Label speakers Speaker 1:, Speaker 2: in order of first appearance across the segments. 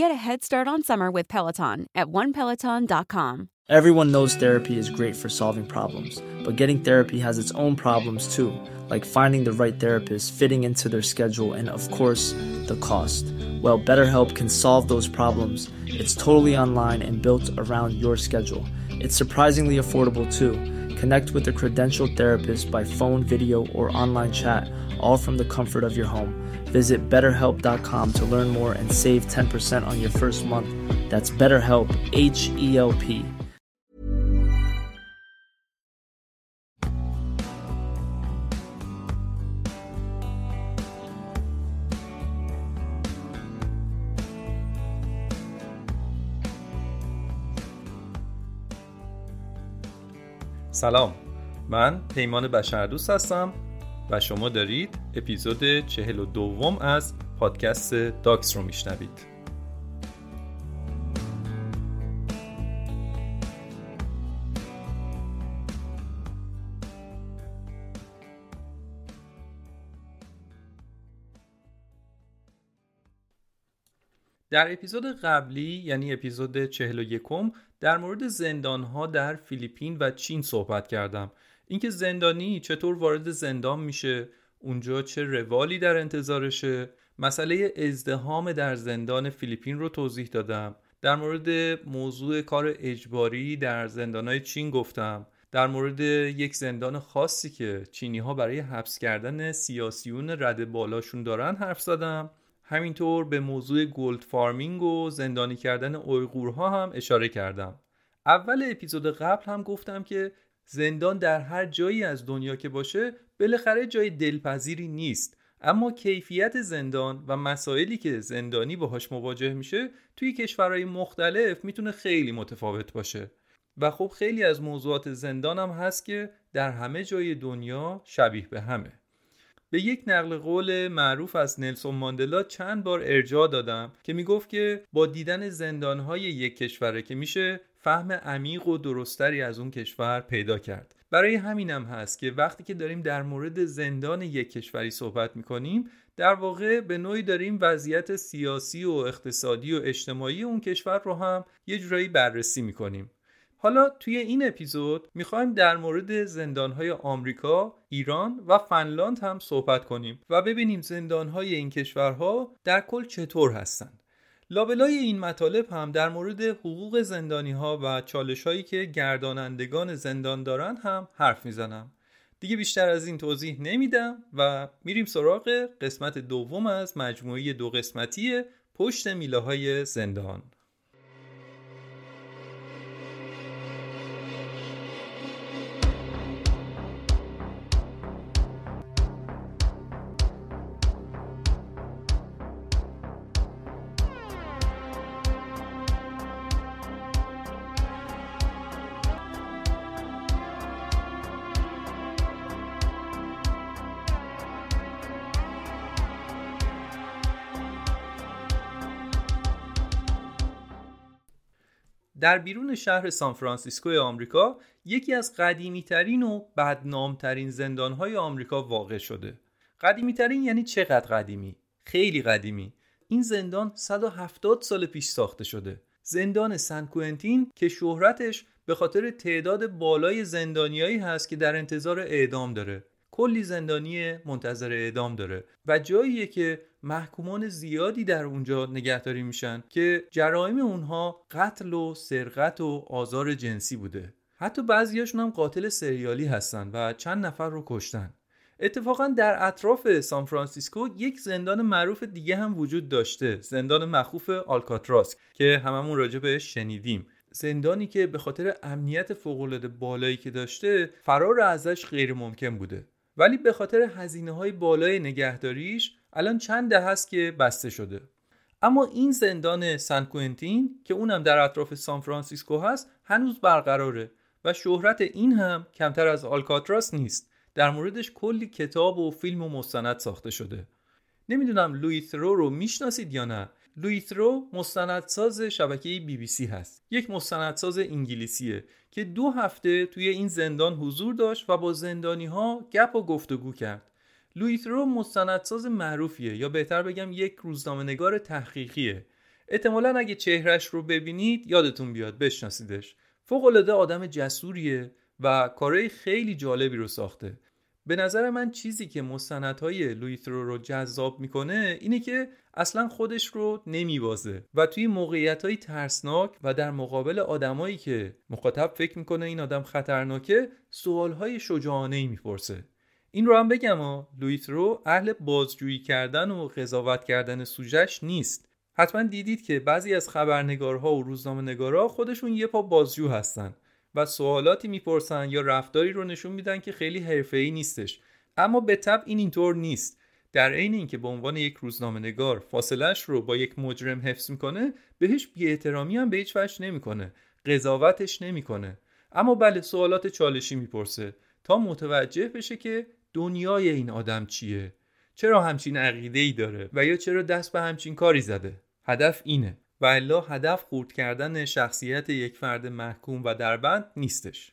Speaker 1: Get a head start on summer with Peloton at onepeloton.com.
Speaker 2: Everyone knows therapy is great for solving problems, but getting therapy has its own problems too, like finding the right therapist, fitting into their schedule, and of course, the cost. Well, BetterHelp can solve those problems. It's totally online and built around your schedule. It's surprisingly affordable too. Connect with a credentialed therapist by phone, video, or online chat, all from the comfort of your home. Visit betterhelp.com to learn more and save 10% on your first month. That's BetterHelp, H E L P.
Speaker 3: سلام من پیمان بشردوست هستم و شما دارید اپیزود چهل و دوم از پادکست داکس رو میشنوید. در اپیزود قبلی یعنی اپیزود چهل و یکم در مورد زندانها در فیلیپین و چین صحبت کردم. اینکه زندانی چطور وارد زندان میشه اونجا چه روالی در انتظارشه. مسئله ازدحام در زندان فیلیپین رو توضیح دادم. در مورد موضوع کار اجباری در زندانهای چین گفتم. در مورد یک زندان خاصی که چینی ها برای حبس کردن سیاسیون رده بالاشون دارن حرف زدم. همینطور به موضوع gold farming و زندانی کردن اویغورها هم اشاره کردم. اول اپیزود قبل هم گفتم که زندان در هر جایی از دنیا که باشه بالاخره جای دلپذیری نیست. اما کیفیت زندان و مسائلی که زندانی باهاش مواجه میشه توی کشورهای مختلف می‌تونه خیلی متفاوت باشه. و خب خیلی از موضوعات زندان هم هست که در همه جای دنیا شبیه به همه. به یک نقل قول معروف از نلسون ماندلا چند بار ارجاع دادم که می‌گفت که با دیدن زندانهای یک کشوره که میشه فهم عمیق و درستری از اون کشور پیدا کرد برای همینم هست که وقتی که داریم در مورد زندان یک کشوری صحبت می‌کنیم در واقع به نوعی داریم وضعیت سیاسی و اقتصادی و اجتماعی اون کشور رو هم یه جورایی بررسی می‌کنیم حالا توی این اپیزود می‌خوایم در مورد زندانهای آمریکا، ایران و فنلاند هم صحبت کنیم و ببینیم زندانهای این کشورها در کل چطور هستند. لابلای این مطالب هم در مورد حقوق زندانی ها و چالش هایی که گردانندگان زندان دارن هم حرف می‌زنم. دیگه بیشتر از این توضیح نمیدم و میریم سراغ قسمت دوم از مجموعه دو قسمتی پشت میله های زندان. در بیرون شهر سان فرانسیسکو آمریکا یکی از قدیمی ترین و بدنامترین زندانهای آمریکا واقع شده. قدیمی ترین یعنی چقدر قدیمی؟ خیلی قدیمی. این زندان 170 سال پیش ساخته شده. زندان سن کوئنتین که شهرتش به خاطر تعداد بالای زندانیایی هست که در انتظار اعدام داره. کلی زندانی منتظر اعدام داره و جاییه که محکومان زیادی در اونجا نگهداری میشن که جرایم اونها قتل و سرقت و آزار جنسی بوده. حتی بعضیاشون هم قاتل سریالی هستن و چند نفر رو کشتن. اتفاقا در اطراف سان فرانسیسکو یک زندان معروف دیگه هم وجود داشته زندان مخوف آلکاتراس که هممون راجع بهش شنیدیم. زندانی که به خاطر امنیت فوقالعاده بالایی که داشته فرار ازش غیر ممکن بوده. ولی به خاطر هزینه های بالای نگهداریش الان چند دهه است که بسته شده. اما این زندان سن کوئنتین که اونم در اطراف سان فرانسیسکو هست هنوز برقراره و شهرت این هم کمتر از آلکاتراس نیست. در موردش کلی کتاب و فیلم و مستند ساخته شده. نمی‌دونم لویی ترو رو می‌شناسید یا نه لویی ترو مستندساز شبکه بی بی سی هست. یک مستندساز انگلیسیه که دو هفته توی این زندان حضور داشت و با زندانی ها گپ و گفتگو کرد. لویی ترو مستندساز معروفیه یا بهتر بگم یک روزنامه نگار تحقیقیه. احتمالا اگه چهرش رو ببینید یادتون بیاد بشناسیدش. فوق العاده آدم جسوریه و کارهای خیلی جالبی رو ساخته. به نظر من چیزی که مستندهای لویترو رو جذاب می‌کنه اینه که اصلا خودش رو نمیبازه. و توی موقعیت های ترسناک و در مقابل آدمایی که مخاطب فکر می‌کنه این آدم خطرناکه سوال های شجاعانه ای می‌پرسه. این رو هم بگم ها لویترو اهل بازجویی کردن و قضاوت کردن سوژش نیست. حتما دیدید که بعضی از خبرنگارها و روزنامه نگارها خودشون یه پا بازجو هستن و سوالاتی می‌پرسن یا رفتاری رو نشون میدن که خیلی حرفه‌ای نیستش. اما به طب این اینطور نیست. در عین اینکه به عنوان یک روزنامه نگار فاصلش رو با یک مجرم حفظ می‌کنه بهش بیاحترامی هم به هیچ وجه نمی‌کنه قضاوتش نمی‌کنه. اما بله سوالات چالشی می‌پرسه تا متوجه بشه که دنیای این آدم چیه؟ چرا همچین عقیده ای داره و یا چرا دست به همچین کاری زده؟ هدف اینه. و الا هدف خورد کردن شخصیت یک فرد محکوم و دربند نیستش.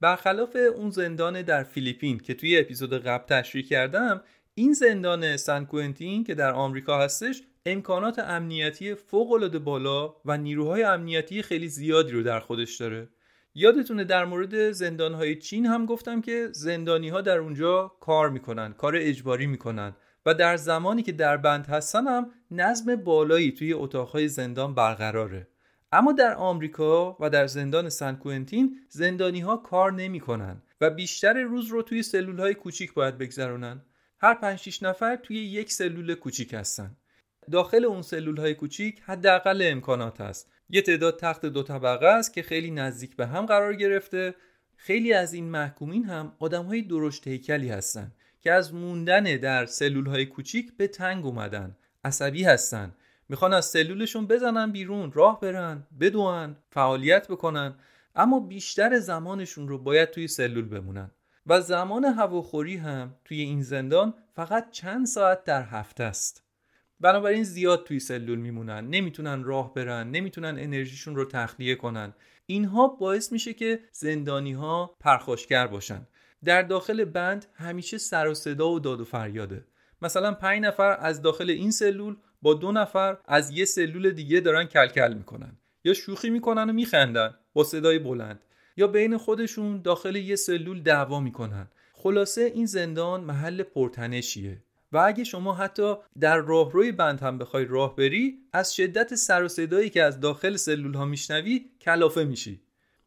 Speaker 3: برخلاف اون زندان در فیلیپین که توی اپیزود قبل تشریح کردم این زندان سن کوئنتین که در آمریکا هستش امکانات امنیتی فوق العاده بالا و نیروهای امنیتی خیلی زیادی رو در خودش داره. یادتونه در مورد زندانهای چین هم گفتم که زندانی ها در اونجا کار می‌کنن کار اجباری می‌کنن و در زمانی که در بند هستن هم نظم بالایی توی اتاقهای زندان برقراره. اما در آمریکا و در زندان سن کوئنتین زندانی ها کار نمی‌کنن و بیشتر روز رو توی سلول های کوچیک باید بگذرونن. هر 5 6 نفر توی یک سلول کوچیک هستن. داخل اون سلول های کوچیک حداقل امکانات هست. یه تعداد تخت دو طبقه است که خیلی نزدیک به هم قرار گرفته. خیلی از این محکومین هم آدم های درشت هیکلی هستن که از موندن در سلول های کوچیک به تنگ اومدن عصبی هستن. می‌خوان از سلولشون بزنن بیرون راه برن بدوان فعالیت بکنن. اما بیشتر زمانشون رو باید توی سلول بمونن. و زمان هواخوری هم توی این زندان فقط چند ساعت در هفته است. بنابراین زیاد توی سلول میمونن نمی‌تونن راه برن نمی‌تونن انرژیشون رو تخلیه کنن. اینها باعث میشه که زندانی ها پرخاشگر باشن. در داخل بند همیشه سر و صدا و داد و فریاده. مثلا پنج نفر از داخل این سلول با دو نفر از یه سلول دیگه دارن کلکل می‌کنن. یا شوخی می‌کنن و میخندن با صدای بلند. یا بین خودشون داخل یه سلول دعوا می‌کنن. خلاصه این زندان محل پرتنشیه. و اگه شما حتی در راهروی بند هم بخوای راه بری از شدت سر و صدایی که از داخل سلول ها میشنوی کلافه میشی.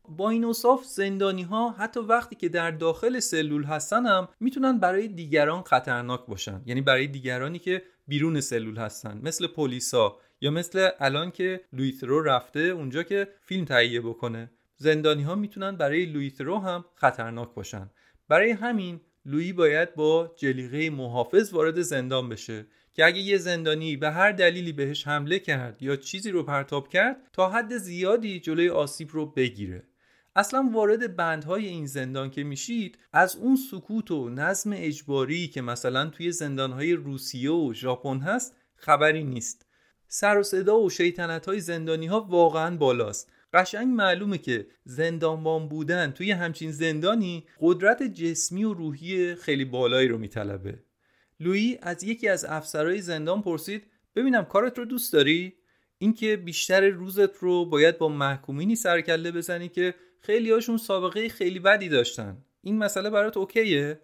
Speaker 3: با این اوصاف زندانی ها حتی وقتی که در داخل سلول هستن هم می‌تونن برای دیگران خطرناک باشن. یعنی برای دیگرانی که بیرون سلول هستن. مثل پلیسا یا مثل الان که لویترو رفته اونجا که فیلم تهیه بکنه. زندانی ها می‌تونن برای لویترو هم خطرناک باشن. برای همین لویی باید با جلیقه محافظ وارد زندان بشه که اگه یه زندانی به هر دلیلی بهش حمله کرد یا چیزی رو پرتاب کرد تا حد زیادی جلوی آسیب رو بگیره. اصلا وارد بندهای این زندان که میشید از اون سکوت و نظم اجباری که مثلا توی زندانهای روسیه و ژاپن هست خبری نیست. سر و صدا و شیطنت های زندانی ها واقعا بالاست. قشنگ معلومه که زندانبان بودن توی همچین زندانی قدرت جسمی و روحی خیلی بالایی رو میطلبه. لویی از یکی از افسرهای زندان پرسید ببینم کارت رو دوست داری؟ اینکه بیشتر روزت رو باید با محکومینی سرکله بزنی که خیلی هاشون سابقه خیلی بدی داشتن. این مسئله برات اوکیه؟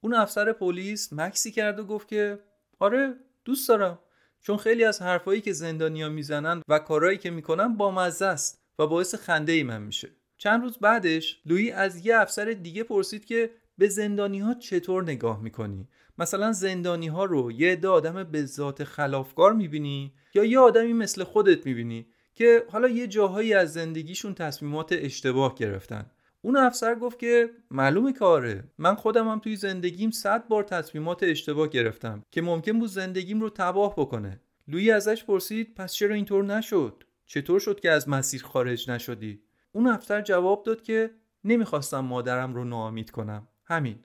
Speaker 3: اون افسر پلیس مکسی کرد و گفت که آره دوست دارم. چون خیلی از حرفایی که زندانیا می‌زنن و کارهایی که می‌کنن با مزه است. و باعث خنده ای من میشه. چند روز بعدش لویی از یه افسر دیگه پرسید که به زندانی ها چطور نگاه می‌کنی؟ مثلا زندانی ها رو یه عده آدم به ذات خلافکار می‌بینی یا یه آدمی مثل خودت می‌بینی که حالا یه جاهایی از زندگیشون تصمیمات اشتباه گرفتن. اون افسر گفت که معلومه کاره من خودم هم توی زندگیم صد بار تصمیمات اشتباه گرفتم که ممکن بود زندگیم رو تباه بکنه. لویی ازش پرسید پس چرا اینطور نشد؟ چطور شد که از مسیر خارج نشدی؟ اون افسر جواب داد که نمی‌خواستم مادرم رو ناامید کنم. همین.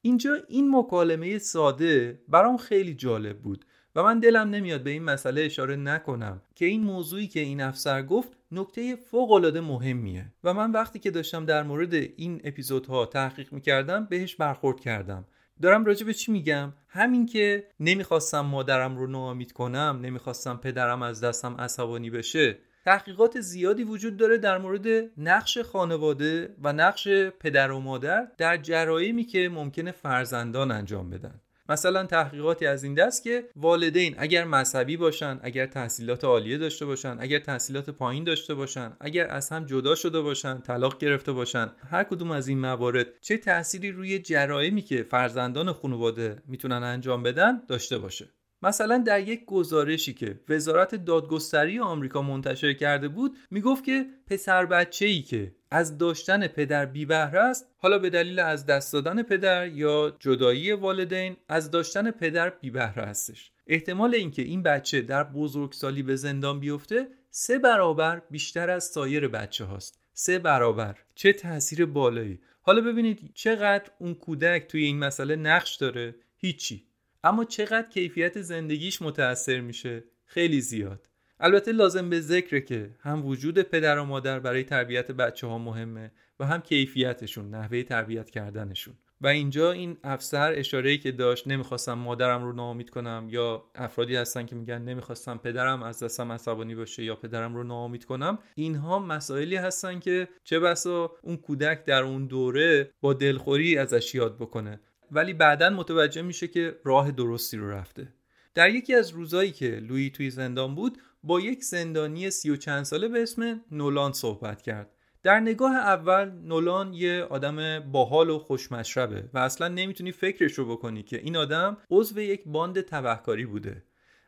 Speaker 3: اینجا این مکالمه ساده برام خیلی جالب بود و من دلم نمیاد به این مسئله اشاره نکنم که این موضوعی که این افسر گفت نکته فوق العاده مهمیه و من وقتی که داشتم در مورد این اپیزودها تحقیق می‌کردم بهش برخورد کردم. دارم راجع به چی میگم؟ همین که نمی‌خواستم مادرم رو ناامید کنم نمی‌خواستم پدرم از دستم عصبانی بشه تحقیقات زیادی وجود داره در مورد نقش خانواده و نقش پدر و مادر در جرایمی که ممکنه فرزندان انجام بدن. مثلا تحقیقاتی از این دست که والدین اگر مذهبی باشن اگر تحصیلات عالیه داشته باشن اگر تحصیلات پایین داشته باشن اگر از هم جدا شده باشن طلاق گرفته باشن هر کدوم از این موارد چه تأثیری روی جرایمی که فرزندان خانواده می‌تونن انجام بدن داشته باشه. مثلا در یک گزارشی که وزارت دادگستری آمریکا منتشر کرده بود می‌گفت که پسر بچه ای که از داشتن پدر بی است حالا به دلیل از دست دادن پدر یا جدایی والدین از داشتن پدر بی بهره هستش. احتمال اینکه این بچه در بزرگسالی به زندان بیفته سه برابر بیشتر از سایر بچه هاست سه برابر. چه تاثیر بالایی. حالا ببینید چقدر اون کودک توی این مسئله نقش داره. هیچی. اما چقدر کیفیت زندگیش متاثر میشه؟ خیلی زیاد. البته لازم به ذکره که هم وجود پدر و مادر برای تربیت بچه ها مهمه و هم کیفیتشون نحوه تربیت کردنشون. و اینجا این افسر اشاره که داشت نمی‌خواستم مادرم رو ناامید کنم یا افرادی هستن که میگن نمی‌خواستم پدرم از دستم عصبانی باشه یا پدرم رو ناامید کنم اینها مسائلی هستن که چه بسا اون کودک در اون دوره با دلخوری ازش یاد بکنه. ولی بعدا متوجه میشه که راه درستی رو رفته. در یکی از روزایی که لویی توی زندان بود با یک زندانی سی و چند ساله به اسم نولان صحبت کرد. در نگاه اول نولان یه آدم باحال و خوشمشربه و اصلا نمی‌تونی فکرش رو بکنی که این آدم عضو یک باند تبهکاری بوده.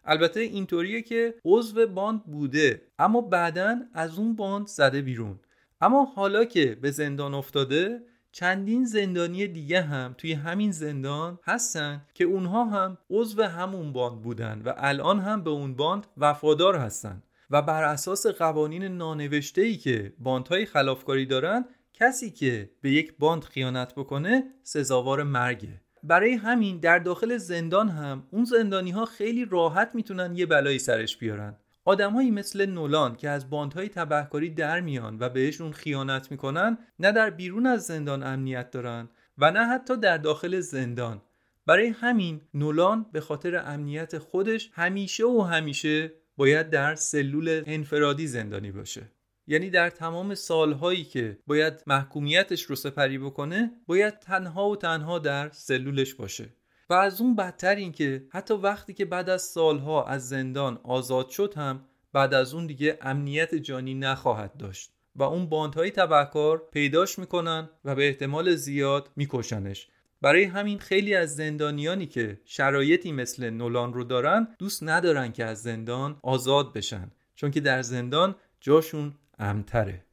Speaker 3: البته اینطوریه که عضو باند بوده اما بعدا از اون باند زده بیرون. اما حالا که به زندان افتاده چندین زندانی دیگه هم توی همین زندان هستن که اونها هم عضو همون باند بودن و الان هم به اون باند وفادار هستن. و بر اساس قوانین نانوشته ای که باندهای خلافکاری دارن کسی که به یک باند خیانت بکنه سزاوار مرگه. برای همین در داخل زندان هم اون زندانی ها خیلی راحت می‌تونن یه بلایی سرش بیارن. آدمهایی مثل نولان که از باندهای تبهکاری در میان و بهشون خیانت می‌کنن نه در بیرون از زندان امنیت دارن و نه حتی در داخل زندان. برای همین نولان به خاطر امنیت خودش همیشه و همیشه باید در سلول انفرادی زندانی باشه. یعنی در تمام سالهایی که باید محکومیتش رو سپری بکنه باید تنها و تنها در سلولش باشه. و از اون بدتر این که حتی وقتی که بعد از سالها از زندان آزاد شد هم بعد از اون دیگه امنیت جانی نخواهد داشت و اون باندهای تبهکار پیداش می‌کنن و به احتمال زیاد میکشنش. برای همین خیلی از زندانیانی که شرایطی مثل نولان رو دارن دوست ندارن که از زندان آزاد بشن چون که در زندان جاشون امتره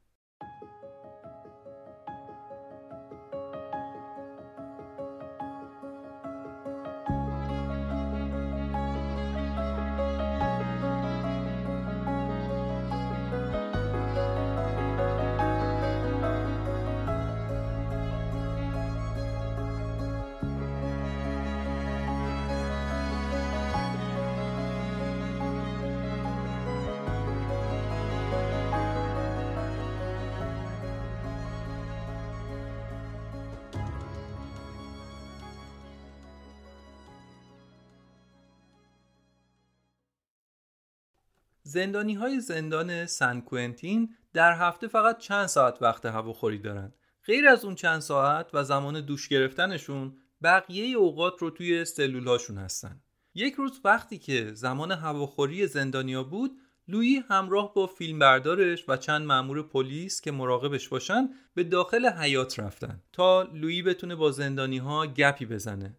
Speaker 3: زندانی های زندان سن کوئنتین در هفته فقط چند ساعت وقت هواخوری دارن غیر از اون چند ساعت و زمان دوش گرفتنشون بقیه اوقات رو توی سلولهاشون هستن. یک روز وقتی که زمان هواخوری زندانیا بود لویی همراه با فیلمبردارش و چند مأمور پلیس که مراقبش باشن به داخل حیات رفتن تا لویی بتونه با زندانی ها گپی بزنه.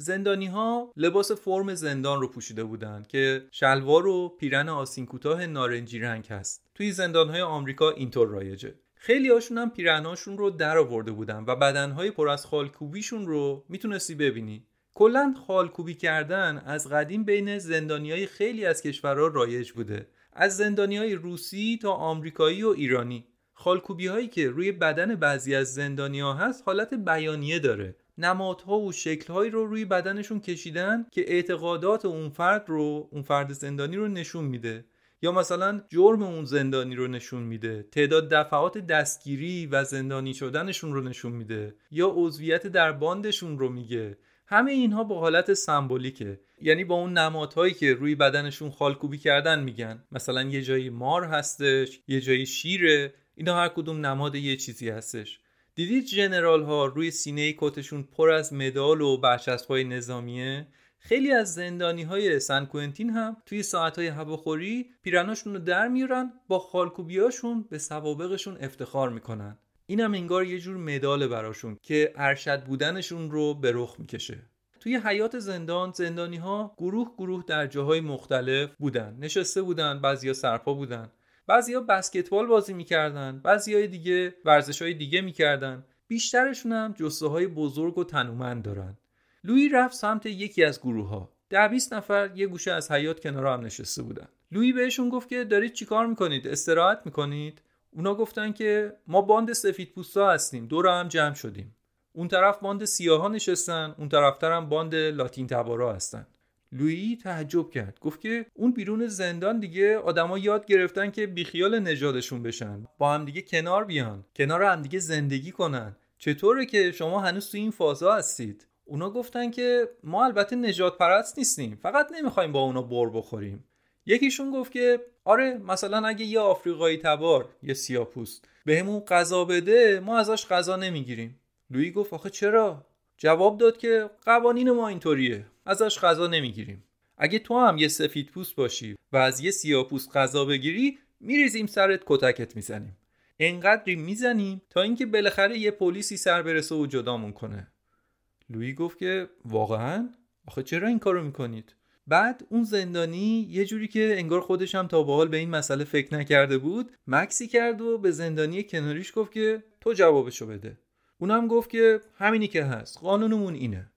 Speaker 3: زندانی ها لباس فرم زندان رو پوشیده بودن که شلوار و پیرن آسین کوتاه نارنجی رنگ هست. توی زندان های آمریکا اینطور رایجه. خیلی هاشون هم پیرنهاشون رو در آورده بودن و بدنهای پر از خالکوبیشون رو می‌تونستی ببینی. کلا خالکوبی کردن از قدیم بین زندانی های خیلی از کشورها رایج بوده. از زندانی های روسی تا آمریکایی و ایرانی. خالکوبی هایی که روی بدن بعضی از زندانی ها هست حالت بیانیه داره. نمادها و شکلهایی رو روی بدنشون کشیدن که اعتقادات اون فرد رو اون فرد زندانی رو نشون میده. یا مثلا جرم اون زندانی رو نشون میده. تعداد دفعات دستگیری و زندانی شدنشون رو نشون میده. یا عضویت در باندشون رو میگه. همه اینها با حالت سمبولیکه. یعنی با اون نمادهایی که روی بدنشون خالکوبی کردن میگن. مثلا یه جایی مار هستش یه جایی شیره. اینا هر کدوم نماد یه چیزی هستش. دیدید جنرال ها روی سینه کتشون پر از مدال و برچسب های نظامیه؟ خیلی از زندانی های سن کوینتین هم توی ساعت های هواخوری پیرناشون رو در میارن با خالکوبیاشون به سوابقشون افتخار می‌کنن. این هم انگار یه جور مدال براشون که ارشد بودنشون رو به رخ می‌کشه. توی حیات زندان زندانی ها گروه گروه در جاهای مختلف بودن. نشسته بودن بعضیا سرپا بودن. بعضیا بسکتبال بازی می‌کردن بعضی دیگه ورزش های دیگه می‌کردن. بیشترشون هم جسه های بزرگ و تنومند دارن. لوی رفت سمت یکی از گروه ها ده بیست نفر یه گوشه از حیات کنار هم نشسته بودن. لوی بهشون گفت که دارید چیکار می‌کنید؟ استراحت می‌کنید؟ اونا گفتن که ما باند سفید پوستا هستیم. دور هم جمع شدیم. اون طرف باند سیاها نشستن اون طرفتر هم باند لاتین تبارا هستن. لویی تعجب کرد. گفت که اون بیرون زندان دیگه آدما یاد گرفتن که بیخیال نژادشون بشن. با هم دیگه کنار بیان. کنار هم دیگه زندگی کنن. چطوره که شما هنوز تو این فازا هستید؟ اونا گفتن که ما البته نژاد پرست نیستیم. فقط نمی‌خوایم با اونا بر بخوریم. یکیشون گفت که آره مثلا اگه یه آفریقایی تبار یه سیاپوست بهمون غذا بده ما ازش غذا نمی‌گیریم. لویی گفت آخه چرا؟ جواب داد که قوانین ما اینطوریه. ازش غذا نمی‌گیریم. اگه تو هم یه سفید پوست باشی و از یه سیاپوست غذا بگیری میریزیم سرت کتکت می‌زنیم. انقدری می‌زنیم تا اینکه بالاخره یه پلیسی سر برسه و جدامون کنه. لویی گفت که واقعا؟ آخه چرا این کارو می‌کنید؟ بعد اون زندانی یه جوری که انگار خودش هم تا به حال به این مسئله فکر نکرده بود مکسی کرد و به زندانی کناریش گفت که تو جوابشو بده. اونم گفت که همینی که هست قانونمون اینه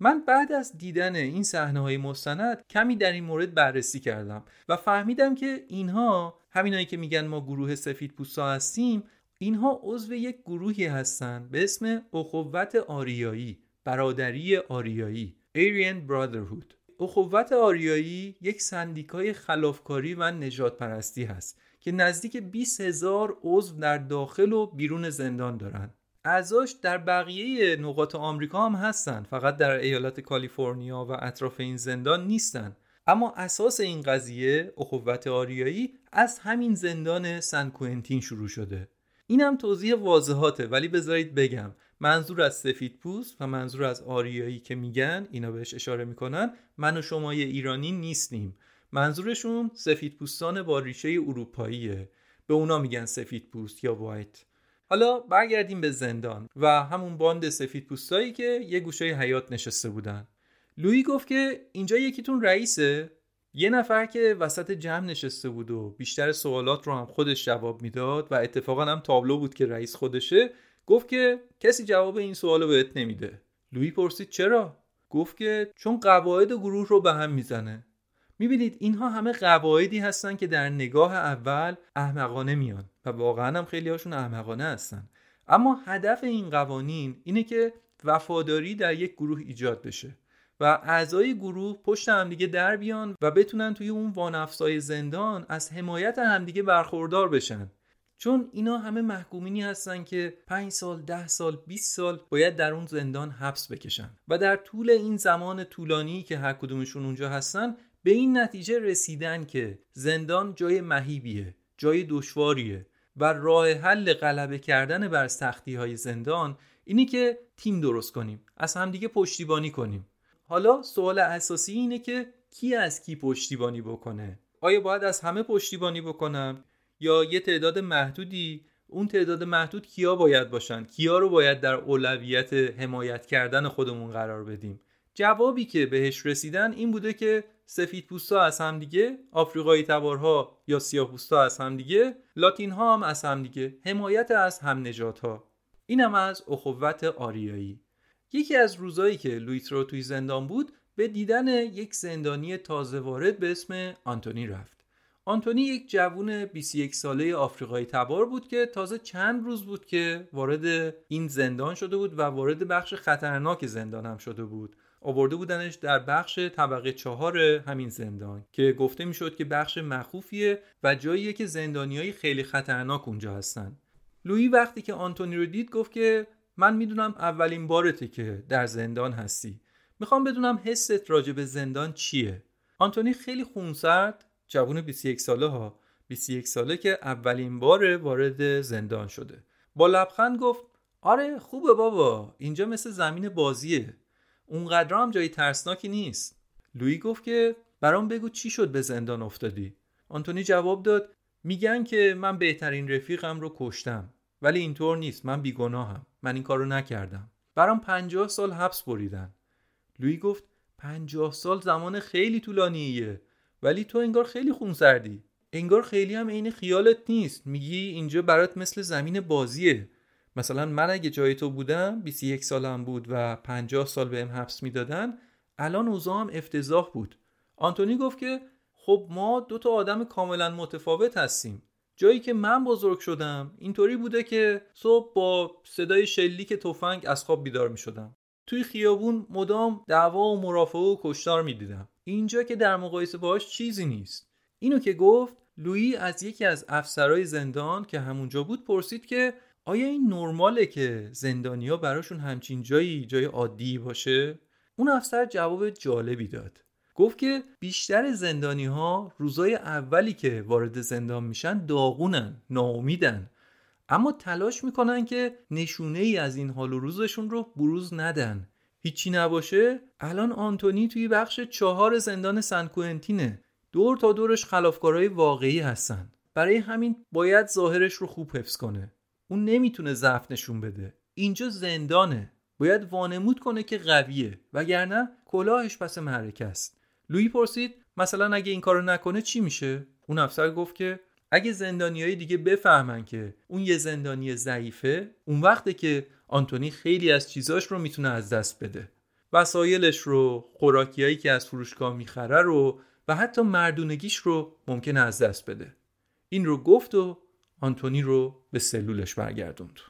Speaker 3: من بعد از دیدن این صحنه های مستند کمی در این مورد بررسی کردم و فهمیدم که اینها همینایی که میگن ما گروه سفید پوستا هستیم اینها عضو یک گروهی هستند به اسم اخوت آریایی برادری آریایی Aryan Brotherhood اخوت آریایی یک سندیکای خلافکاری و نجات پرستی هست که نزدیک 20 هزار عضو در داخل و بیرون زندان دارند. اعضاش در بقیه نقاط آمریکا هم هستن. فقط در ایالت کالیفرنیا و اطراف این زندان نیستن. اما اساس این قضیه اخوت آریایی از همین زندان سن کوینتین شروع شده. این هم توضیح واضحاته ولی بذارید بگم. منظور از سفید پوست و منظور از آریایی که میگن اینا بهش اشاره می‌کنن من و شمای ایرانی نیستیم. منظورشون سفید پوستان با ریشه اروپاییه. به اونا میگن سفید پوست یا وایت. حالا برگردیم به زندان و همون باند سفید پوستایی که یه گوشه حیات نشسته بودن. لویی گفت که اینجا یکیتون رئیسه. یه نفر که وسط جمع نشسته بود و بیشتر سوالات رو هم خودش جواب می‌داد و اتفاقا هم تابلو بود که رئیس خودشه گفت که کسی جواب این سوال بهت نمیده. لویی پرسید چرا؟ گفت که چون قواعد گروه رو به هم می‌زنه. می‌بینید اینها همه قواعدی هستن که در نگاه اول احمقانه میان. و واقعا هم خیلی هاشون احمقانه هستن. اما هدف این قوانین اینه که وفاداری در یک گروه ایجاد بشه و اعضای گروه پشت همدیگه در بیان و بتونن توی اون وانفسای زندان از حمایت همدیگه برخوردار بشن. چون اینا همه محکومینی هستن که 5 سال 10 سال 20 سال باید در اون زندان حبس بکشن. و در طول این زمان طولانی که هر کدومشون اونجا هستن به این نتیجه رسیدن که زندان جای مهیبیه جای دشواریه. و راه حل غلبه کردن بر سختی های زندان اینی که تیم درست کنیم از همدیگه پشتیبانی کنیم. حالا سوال اساسی اینه که کی از کی پشتیبانی بکنه؟ آیا باید از همه پشتیبانی بکنم؟ یا یه تعداد محدودی؟ اون تعداد محدود کیا باید باشن؟ کیا رو باید در اولویت حمایت کردن خودمون قرار بدیم؟ جوابی که بهش رسیدن این بوده که سفید پوستا از همدیگه آفریقایی تبارها یا سیاه پوستا از همدیگه لاتین ها هم از همدیگه حمایت از هم نجات ها اینم از اخوت آریایی. یکی از روزایی که لویترو توی زندان بود به دیدن یک زندانی تازه وارد به اسم آنتونی رفت. آنتونی یک جوون 21 ساله آفریقایی تبار بود که تازه چند روز بود که وارد این زندان شده بود و وارد بخش خطرناک زندان هم شده بود. آورده بودنش در بخش طبقه چهار همین زندان که گفته می‌شد که بخش مخوفیه و جاییه که زندانی خیلی خطرناک اونجا هستن. لویی وقتی که آنتونی رو دید گفت که من می‌دونم اولین بارته که در زندان هستی. می‌خوام بدونم حست راجع به زندان چیه. آنتونی خیلی خونسرد جوون 21 ساله ها. 21 ساله که اولین بار وارد زندان شده. با لبخند گفت آره خوبه بابا. اینجا مثل زمین بازیه. اونقدر هم جای ترسناکی نیست. لویی گفت که برام بگو چی شد به زندان افتادی. آنتونی جواب داد میگن که من بهترین رفیقم رو کشتم. ولی اینطور نیست من بیگناهم. من این کارو نکردم. برام پنجاه سال حبس بریدن. لویی گفت پنجاه سال زمان خیلی طولانیه. ولی تو انگار خیلی خونسردی. انگار خیلی هم عین خیالت نیست. میگی اینجا برات مثل زمین بازیه. مثلا من اگه جای تو بودم 21 سالم بود و 50 سال بهم حبس می‌دادن الان اوضاعم افتضاح بود. آنتونی گفت که خب ما دو تا آدم کاملا متفاوت هستیم. جایی که من بزرگ شدم اینطوری بوده که صبح با صدای شلیک تفنگ از خواب بیدار می شدم توی خیابون مدام دعوا و مرافعه و کشتار می دیدم اینجا که در مقایسه باش چیزی نیست. اینو که گفت لویی از یکی از افسرهای زندان که همونجا بود پرسید که آیا این نرماله که زندانیا براشون همچین جایی جای عادی باشه؟ اون افسر جواب جالبی داد. گفت که بیشتر زندانی ها روزای اولی که وارد زندان میشن داغونن ناامیدن. اما تلاش می‌کنن که نشونه ای از این حال و روزشون رو بروز ندن. هیچی نباشه الان آنتونی توی بخش چهار زندان سنکوئنتینه دور تا دورش خلافکارهای واقعی هستن. برای همین باید ظاهرش رو خوب حفظ کنه. اون نمی‌تونه ضعف نشون بده. اینجا زندانه. باید وانمود کنه که قویه. وگرنه کلاهش پس معرکه است. لویی پرسید مثلا اگه این کارو نکنه چی میشه؟ اون افسر گفت که اگه زندانیای دیگه بفهمن که اون یه زندانی ضعیفه اون وقته که آنتونی خیلی از چیزاش رو می‌تونه از دست بده. وسایلش رو خوراکیایی که از فروشگاه می‌خره رو و حتی مردونگیش رو ممکنه از دست بده. این رو گفت و آنتونی رو به سلولش برگردوند.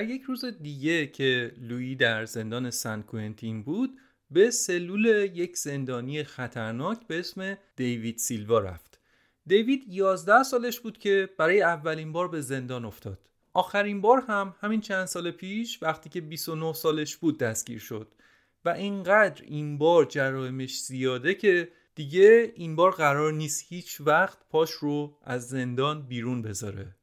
Speaker 3: در یک روز دیگه که لویی در زندان سن کوینتین بود به سلول یک زندانی خطرناک به اسم دیوید سیلوا رفت. دیوید 11 سالش بود که برای اولین بار به زندان افتاد. آخرین بار هم همین چند سال پیش وقتی که 29 سالش بود دستگیر شد. و اینقدر این بار جرائمش زیاده که دیگه این بار قرار نیست هیچ وقت پاش رو از زندان بیرون بذاره.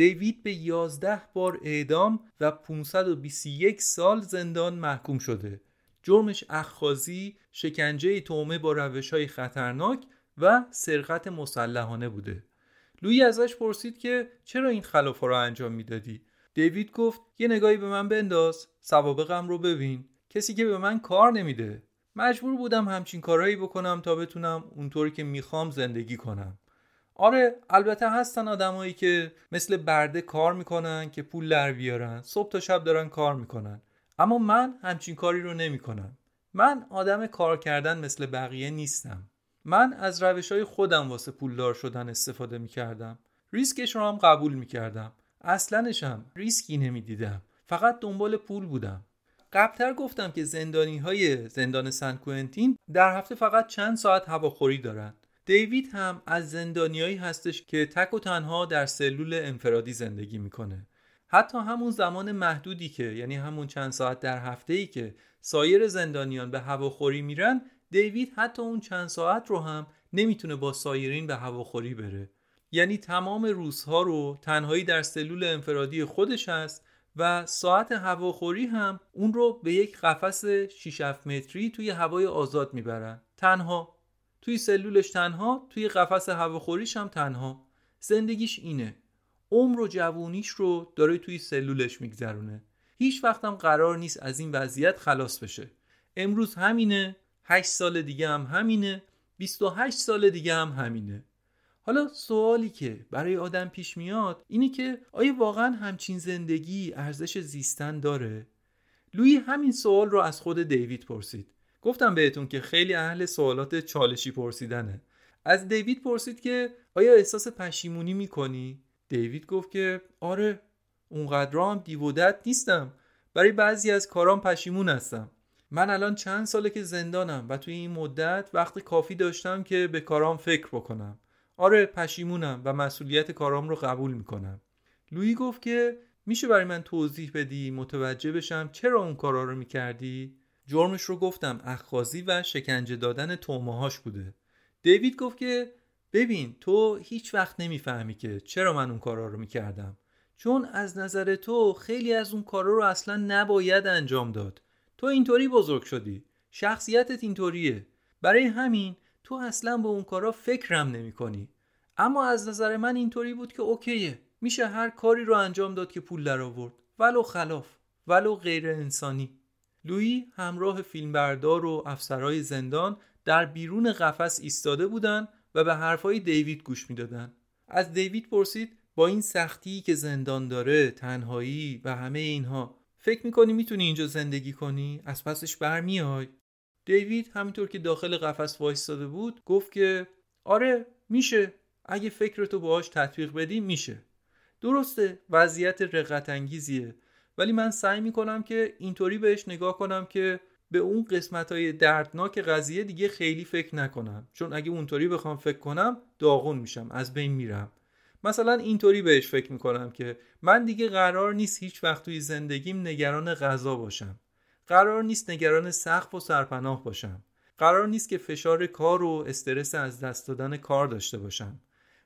Speaker 3: دیوید به 11 بار اعدام و 521 سال زندان محکوم شده. جرمش اخخازی، شکنجه تومه با روش های خطرناک و سرقت مسلحانه بوده. لوی ازش پرسید که چرا این خلافا رو انجام می‌دادی؟ دیوید گفت یه نگاهی به من بنداز سوابقم رو ببین. کسی که به من کار نمیده. مجبور بودم همچین کارهایی بکنم تا بتونم اونطوری که می‌خوام زندگی کنم. آره البته هستن آدمایی که مثل برده کار می‌کنن که پول در بیارن صبح تا شب دارن کار می‌کنن. اما من همچین کاری رو نمی‌کنم. من آدم کار کردن مثل بقیه نیستم. من از روش های خودم واسه پولدار شدن استفاده می‌کردم. ریسکش رو هم قبول می‌کردم. اصلنشم ریسکی نمی‌دیدم. فقط دنبال پول بودم. قبلتر گفتم که زندانی های زندان سن کوئنتین در هفته فقط چند ساعت هواخوری دارن. دیوید هم از زندانیایی هستش که تک و تنها در سلول انفرادی زندگی می‌کنه. حتی همون زمان محدودی که یعنی همون چند ساعت در هفته ای که سایر زندانیان به هواخوری میرن دیوید حتی اون چند ساعت رو هم نمی‌تونه با سایرین به هواخوری بره. یعنی تمام روزها رو تنهایی در سلول انفرادی خودش هست و ساعت هواخوری هم اون رو به یک قفس 6 متری توی هوای آزاد می‌برن. تنها توی سلولش تنها توی قفس هواخوریش هم تنها. زندگیش اینه. عمر و جوونیش رو داره توی سلولش میگذرونه. هیچ وقتم قرار نیست از این وضعیت خلاص بشه. امروز همینه 8 سال دیگه هم همینه 28 سال دیگه هم همینه. حالا سوالی که برای آدم پیش میاد اینه که آیا واقعا همچین زندگی ارزش زیستن داره؟ لوی همین سوال رو از خود دیوید پرسید. گفتم بهتون که خیلی اهل سوالات چالشی پرسیدنه. از دیوید پرسید که آیا احساس پشیمونی می‌کنی؟ دیوید گفت که آره اونقدر هم دیودت نیستم. برای بعضی از کارام پشیمون هستم. من الان چند ساله که زندانم و توی این مدت وقت کافی داشتم که به کارام فکر بکنم. آره پشیمونم و مسئولیت کارام رو قبول می‌کنم. لویی گفت که میشه برای من توضیح بدی متوجه بشم چرا اون کارا رو می‌کردی؟ جرمش رو گفتم اخخازی و شکنجه دادن تومهاش بوده. دیوید گفت که ببین تو هیچ وقت نمی‌فهمی که چرا من اون کارا رو می‌کردم. چون از نظر تو خیلی از اون کارا رو اصلا نباید انجام داد. تو اینطوری بزرگ شدی. شخصیتت اینطوریه. برای همین تو اصلا به اون کارا فکرم نمی کنی اما از نظر من اینطوری بود که اوکیه. میشه هر کاری رو انجام داد که پول در آورد ولو خلاف. ولو غیر انسانی. لویی همراه فیلمبردار و افسرهای زندان در بیرون قفس ایستاده بودن و به حرفهای دیوید گوش می‌دادن از دیوید پرسید با این سختی که زندان داره تنهایی و همه اینها فکر می‌کنی می‌تونی اینجا زندگی کنی؟ از پسش برمیای دیوید همینطور که داخل قفس وایستاده بود گفت که آره میشه. اگه فکرتو باهاش تطبیق بدی میشه. درسته وضعیت رقت انگیزیه ولی من سعی می‌کنم که اینطوری بهش نگاه کنم که به اون قسمت های دردناک قضیه دیگه خیلی فکر نکنم. چون اگه اونطوری بخوام فکر کنم داغون میشم از بین میرم. مثلا اینطوری بهش فکر می‌کنم که من دیگه قرار نیست هیچ وقت توی زندگیم نگران غذا باشم. قرار نیست نگران سقف و سرپناه باشم. قرار نیست که فشار کار و استرس از دست دادن کار داشته باشم.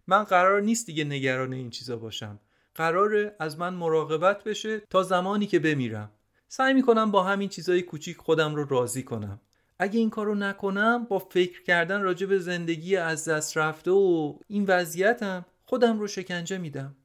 Speaker 3: من قرار نیست دیگه نگران این چیزا باشم. قرار از من مراقبت بشه تا زمانی که بمیرم. سعی می‌کنم با همین چیزای کوچیک خودم رو راضی کنم. اگه این کارو نکنم با فکر کردن راجع به زندگی از دست رفته و این وضعیتم خودم رو شکنجه میدم.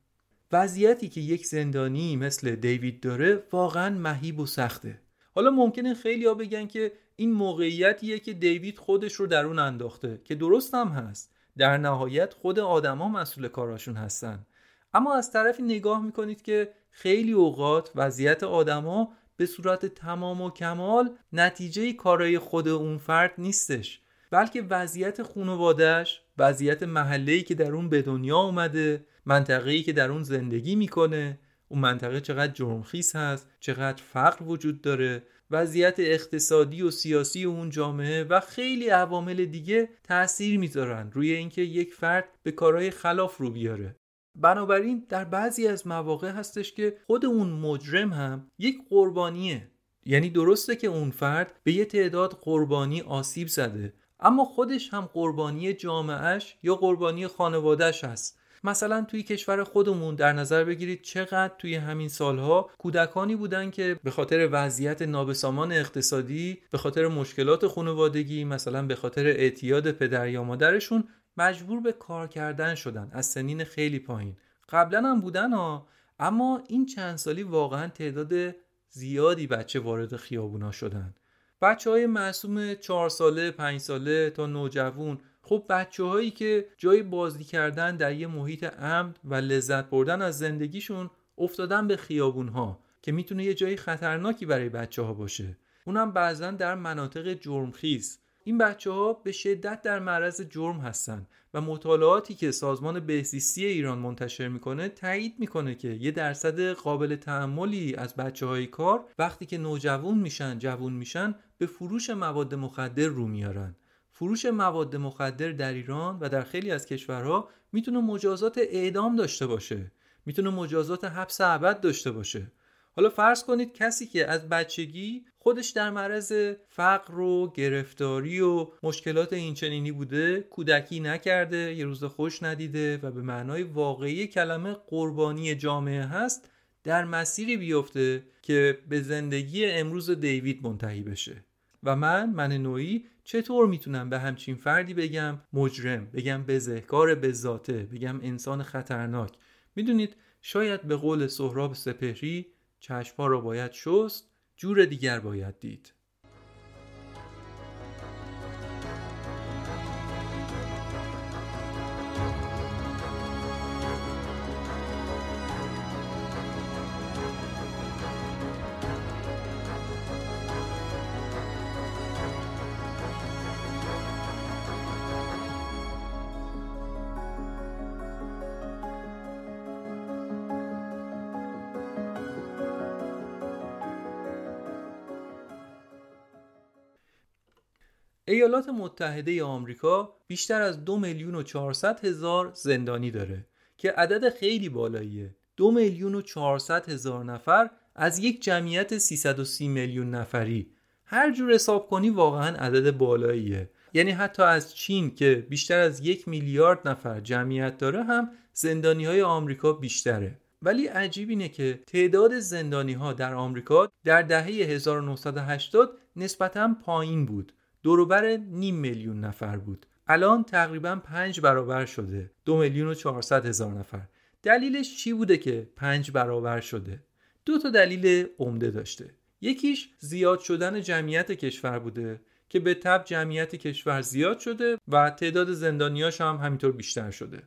Speaker 3: وضعیتی که یک زندانی مثل دیوید داره واقعا مهیب و سخته. حالا ممکنه خیلی ها بگن که این موقعیتیه که دیوید خودش رو در اون انداخته که درست هم هست. در نهایت خود آدما مسئول کاراشون هستن. اما از طرفی نگاه می‌کنید که خیلی اوقات وضعیت آدما به صورت تمام و کمال نتیجه کارای خود اون فرد نیستش بلکه وضعیت خانوادهش وضعیت محله‌ای که در اون به دنیا اومده منطقه‌ای که در اون زندگی می‌کنه اون منطقه چقدر جرمخیز هست چقدر فقر وجود داره وضعیت اقتصادی و سیاسی اون جامعه و خیلی عوامل دیگه تاثیر می‌ذارن روی اینکه یک فرد به کارهای خلاف رو بیاره. بنابراین در بعضی از مواقع هستش که خود اون مجرم هم یک قربانیه. یعنی درسته که اون فرد به یه تعداد قربانی آسیب زده اما خودش هم قربانی جامعهش یا قربانی خانوادهش هست. مثلا توی کشور خودمون در نظر بگیرید چقدر توی همین سالها کودکانی بودن که به خاطر وضعیت نابسامان اقتصادی به خاطر مشکلات خانوادگی مثلا به خاطر اعتیاد پدر یا مادرشون مجبور به کار کردن شدن از سنین خیلی پایین. قبلا هم بودن ها اما این چند سالی واقعا تعداد زیادی بچه وارد خیابونا شدن. بچه های معصوم چهار ساله پنج ساله تا نوجوون. خب بچه هایی که جای بازی کردن در یه محیط امن و لذت بردن از زندگیشون افتادن به خیابون ها که می‌تونه یه جای خطرناکی برای بچه ها باشه. اونم بعضا در مناطق جرمخیز. این بچه ها به شدت در معرض جرم هستند و مطالعاتی که سازمان بهزیستی ایران منتشر می‌کنه تایید می‌کنه که یه درصد قابل تحملی از بچه های کار وقتی که نوجوان میشن جوون میشن به فروش مواد مخدر رو میارن. فروش مواد مخدر در ایران و در خیلی از کشورها می‌تونه مجازات اعدام داشته باشه. می‌تونه مجازات حبس ابد داشته باشه. حالا فرض کنید کسی که از بچگی خودش در معرض فقر و گرفتاری و مشکلات اینچنینی بوده کودکی نکرده یه روز خوش ندیده و به معنای واقعی کلمه قربانی جامعه هست در مسیری بیفته که به زندگی امروز دیوید منتهی بشه. و من من نوعی چطور می‌تونم به همچین فردی بگم مجرم بگم بزهکار به ذاته بگم انسان خطرناک؟ می‌دونید شاید به قول سهراب سپهری چشمها را باید شست جور دیگر باید دید. ایالات متحده آمریکا بیشتر از دو میلیون و 400 هزار زندانی داره که عدد خیلی بالاییه. دو میلیون و 400 هزار نفر از یک جمعیت 330 میلیون نفری. هر جور حساب کنی واقعا عدد بالاییه. یعنی حتی از چین که بیشتر از یک میلیارد نفر جمعیت داره هم زندانی های آمریکا بیشتره. ولی عجیب اینه که تعداد زندانی ها در آمریکا در دهه 1980 نسبتا پایین بود. دوروبر نیم میلیون نفر بود. الان تقریبا پنج برابر شده. دو میلیون و چهارصد هزار نفر. دلیلش چی بوده که پنج برابر شده؟ دو تا دلیل عمده داشته. یکیش زیاد شدن جمعیت کشور بوده که به تب جمعیت کشور زیاد شده و تعداد زندانیاش هم همینطور بیشتر شده.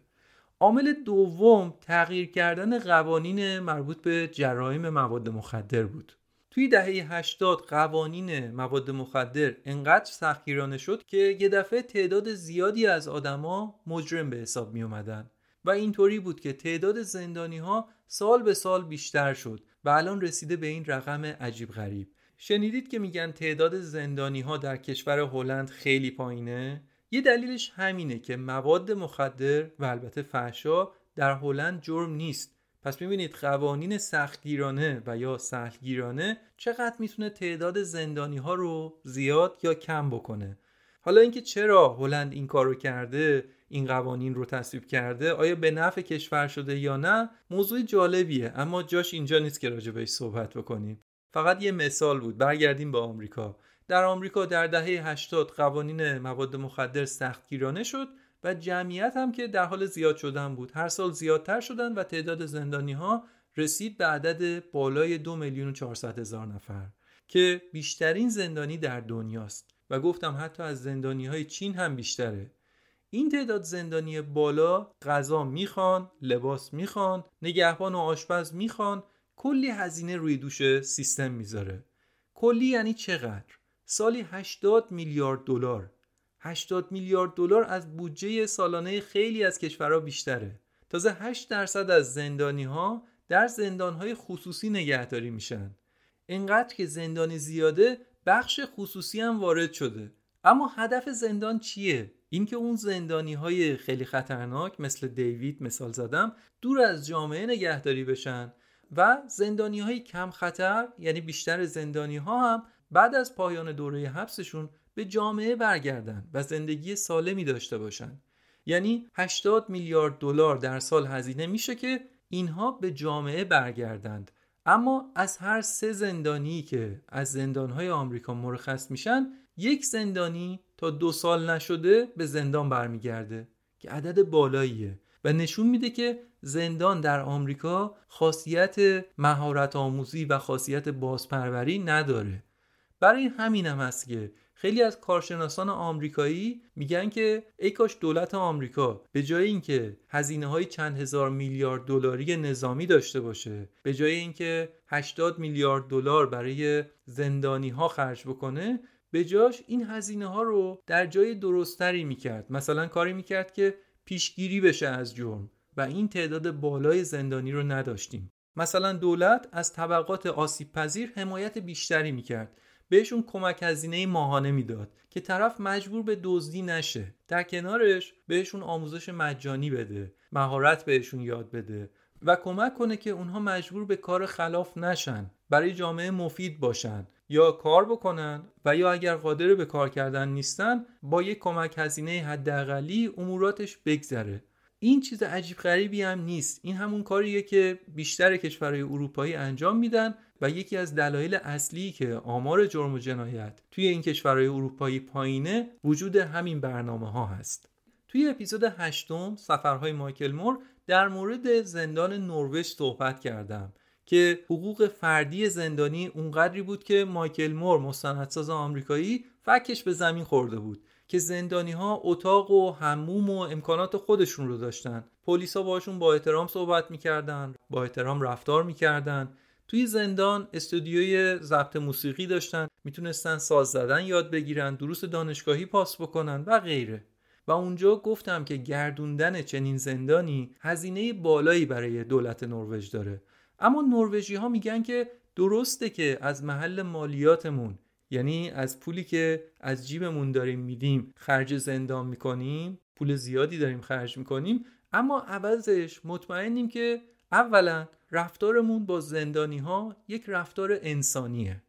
Speaker 3: عامل دوم تغییر کردن قوانین مربوط به جرایم مواد مخدر بود. توی دهه 80 قوانین مواد مخدر انقدر سختگیرانه شد که یه دفعه تعداد زیادی از آدما مجرم به حساب می اومدن و اینطوری بود که تعداد زندانی ها سال به سال بیشتر شد و الان رسیده به این رقم عجیب غریب. شنیدید که میگن تعداد زندانی ها در کشور هلند خیلی پایینه؟ یه دلیلش همینه که مواد مخدر و البته فحشا در هلند جرم نیست. پس می‌بینید قوانین سختگیرانه و یا سهلگیرانه چقدر می‌تونه تعداد زندانی ها رو زیاد یا کم بکنه. حالا اینکه چرا هلند این کار رو کرده این قوانین رو تصویب کرده آیا به نفع کشور شده یا نه موضوع جالبیه. اما جاش اینجا نیست که راجع بهش صحبت بکنیم. فقط یه مثال بود. برگردیم به آمریکا. در آمریکا در دهه 80 قوانین مواد مخدر سختگیرانه شد و جمعیت هم که در حال زیاد شدن بود. هر سال زیادتر شدن و تعداد زندانی ها رسید به عدد بالای دو میلیون و چهارصد هزار نفر که بیشترین زندانی در دنیاست. و گفتم حتی از زندانی های چین هم بیشتره. این تعداد زندانی بالا غذا می‌خوان لباس می‌خوان نگهبان و آشپز می‌خوان. کلی هزینه روی دوش سیستم می‌ذاره. کلی یعنی چقدر؟ سالی 80 میلیارد دلار. 80 میلیارد دلار از بودجه سالانه خیلی از کشورها بیشتره. تازه 8 درصد از زندانی ها در زندان های خصوصی نگهداری میشن. اینقدر که زندانی زیاده بخش خصوصی هم وارد شده. اما هدف زندان چیه؟ اینکه اون زندانی های خیلی خطرناک مثل دیوید مثال زدم دور از جامعه نگهداری بشن و زندانی های کم خطر یعنی بیشتر زندانی ها هم بعد از پایان دوره حبسشون به جامعه برگردن و زندگی سالمی داشته باشن. یعنی 80 میلیارد دلار در سال هزینه میشه که اینها به جامعه برگردند. اما از هر سه زندانی که از زندانهای آمریکا مرخص میشن یک زندانی تا دو سال نشده به زندان برمیگرده که عدد بالاییه. و نشون میده که زندان در آمریکا خاصیت مهارت آموزی و خاصیت بازپروری نداره. برای همین هم هست که خیلی از کارشناسان آمریکایی میگن که ای کاش دولت آمریکا به جای اینکه هزینه های چند هزار میلیارد دلاری نظامی داشته باشه به جای اینکه 80 میلیارد دلار برای زندانی ها خرج بکنه به جاش این هزینه ها رو در جای درستری می‌کرد. مثلا کاری می‌کرد که پیشگیری بشه از جرم و این تعداد بالای زندانی رو نداشتیم. مثلا دولت از طبقات آسیب پذیر حمایت بیشتری می‌کرد. بهشون کمک هزینه ماهانه می‌داد که طرف مجبور به دزدی نشه. در کنارش بهشون آموزش مجانی بده مهارت بهشون یاد بده و کمک کنه که اونها مجبور به کار خلاف نشن برای جامعه مفید باشن. یا کار بکنن و یا اگر قادر به کار کردن نیستن با یک کمک هزینه حداقلی اموراتش بگذره. این چیز عجیب غریبی هم نیست. این همون کاریه که بیشتر کشورهای اروپایی انجام میدن و یکی از دلایل اصلی که آمار جرم و جنایت توی این کشورهای اروپایی پایینه وجود همین برنامه ها هست. توی اپیزود هشتم سفرهای مایکل مور در مورد زندان نروژ صحبت کردم که حقوق فردی زندانی اونقدری بود که مایکل مور مستندساز آمریکایی فکش به زمین خورده بود که زندانی ها اتاق و هموم و امکانات خودشون رو داشتن. پلیسا باشون با احترام صحبت می‌کردن با احترام رفتار می‌کردن توی زندان استودیوی ضبط موسیقی داشتن می‌تونستن ساز زدن یاد بگیرن دروس دانشگاهی پاس بکنن و غیره. و اونجا گفتم که گردوندن چنین زندانی هزینه بالایی برای دولت نروژ داره. اما نروژی ها میگن که درسته که از محل مالیاتمون یعنی از پولی که از جیبمون داریم میدیم خرج زندان می‌کنیم پول زیادی داریم خرج می‌کنیم اما عوضش مطمئنیم که اولا رفتارمون با زندانی ها یک رفتار انسانیه.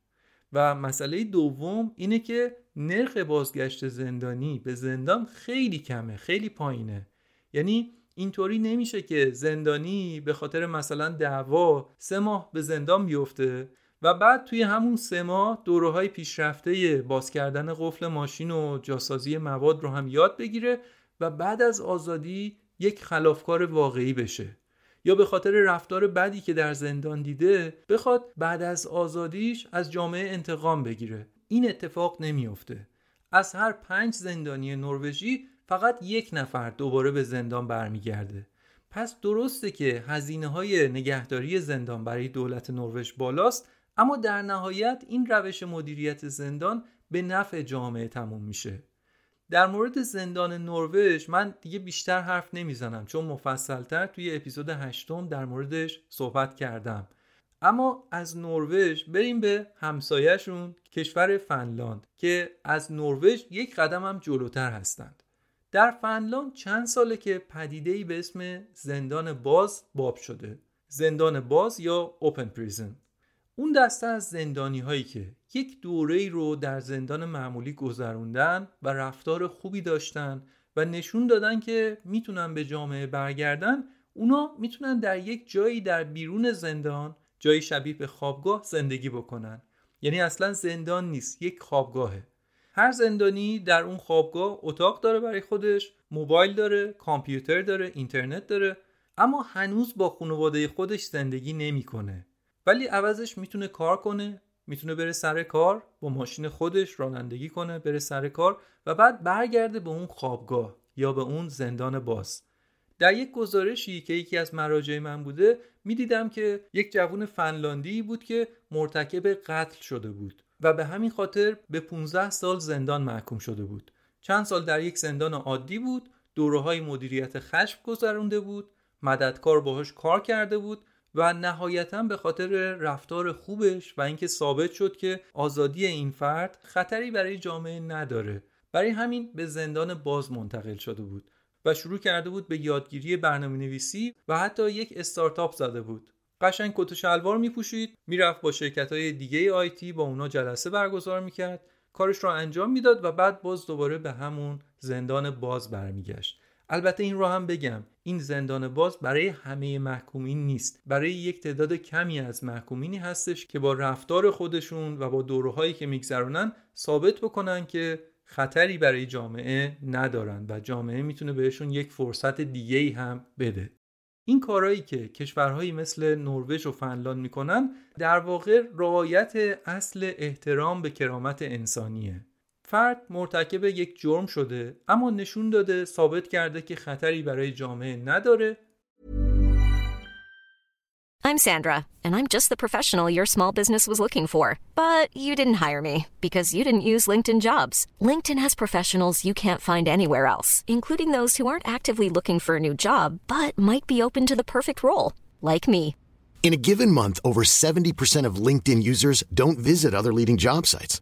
Speaker 3: و مسئله دوم اینه که نرخ بازگشت زندانی به زندان خیلی کمه خیلی پایینه. یعنی اینطوری نمیشه که زندانی به خاطر مثلا دعوا سه ماه به زندان بیفته و بعد توی همون سه ماه دوره های پیشرفته باز کردن قفل ماشین و جاسازی مواد رو هم یاد بگیره و بعد از آزادی یک خلافکار واقعی بشه. یا به خاطر رفتار بدی که در زندان دیده بخواد بعد از آزادیش از جامعه انتقام بگیره. این اتفاق نمیافته. از هر پنج زندانی نروژی فقط یک نفر دوباره به زندان برمیگرده. پس درسته که هزینه های نگهداری زندان برای دولت نروژ بالاست اما در نهایت این روش مدیریت زندان به نفع جامعه تموم میشه. در مورد زندان نروژ من دیگه بیشتر حرف نمی‌زنم چون مفصلتر توی اپیزود هشتم در موردش صحبت کردم. اما از نروژ بریم به همسایهشون کشور فنلاند که از نروژ یک قدم هم جلوتر هستند. در فنلاند چند ساله که پدیده به اسم زندان باز باب شده. زندان باز یا اوپن پریزن اون دسته از زندانی هایی که یک دوره رو در زندان معمولی گذروندن و رفتار خوبی داشتن و نشون دادن که می‌تونن به جامعه برگردن. اونا می‌تونن در یک جایی در بیرون زندان جایی شبیه به خوابگاه زندگی بکنن. یعنی اصلا زندان نیست یک خوابگاهه. هر زندانی در اون خوابگاه اتاق داره برای خودش موبایل داره کامپیوتر داره اینترنت داره اما هنوز با خانواده خودش زندگی نمی‌کنه. ولی عوضش می‌تونه کار کنه می‌تونه بره سر کار با ماشین خودش رانندگی کنه بره سر کار و بعد برگرده به اون خوابگاه یا به اون زندان باز. در یک گزارشی که یکی از مراجع من بوده می‌دیدم که یک جوون فنلاندی بود که مرتکب قتل شده بود و به همین خاطر به 15 سال زندان محکوم شده بود. چند سال در یک زندان عادی بود دوره های مدیریت خشم گذرونده بود مددکار باهاش کار کرده بود و نهایتا به خاطر رفتار خوبش و اینکه ثابت شد که آزادی این فرد خطری برای جامعه نداره. برای همین به زندان باز منتقل شده بود و شروع کرده بود به یادگیری برنامه نویسی و حتی یک استارتاپ زده بود. قشنگ کت و شلوار میپوشید می‌رفت با شرکت های دیگه آیتی با اونا جلسه برگزار می‌کرد کارش را انجام می‌داد و بعد باز دوباره به همون زندان باز برمیگشت. البته این رو هم بگم این زندان باز برای همه محکومین نیست. برای یک تعداد کمی از محکومینی هستش که با رفتار خودشون و با دورهایی که میگذرونن ثابت بکنن که خطری برای جامعه ندارن و جامعه می‌تونه بهشون یک فرصت دیگه هم بده. این کارهایی که کشورهایی مثل نروژ و فنلاند می‌کنن در واقع رعایت اصل احترام به کرامت انسانیه. فرد مرتکب یک جرم شده اما نشون داده ثابت کرده که خطری برای جامعه نداره
Speaker 4: I'm Sandra, and I'm just the professional your small business was looking for. But you didn't hire me because you didn't use LinkedIn jobs. LinkedIn has professionals you can't find anywhere else, including those who aren't actively looking for a new job but might be open to the perfect role, like me.
Speaker 5: In a given month, over 70% of LinkedIn users don't visit other leading job sites.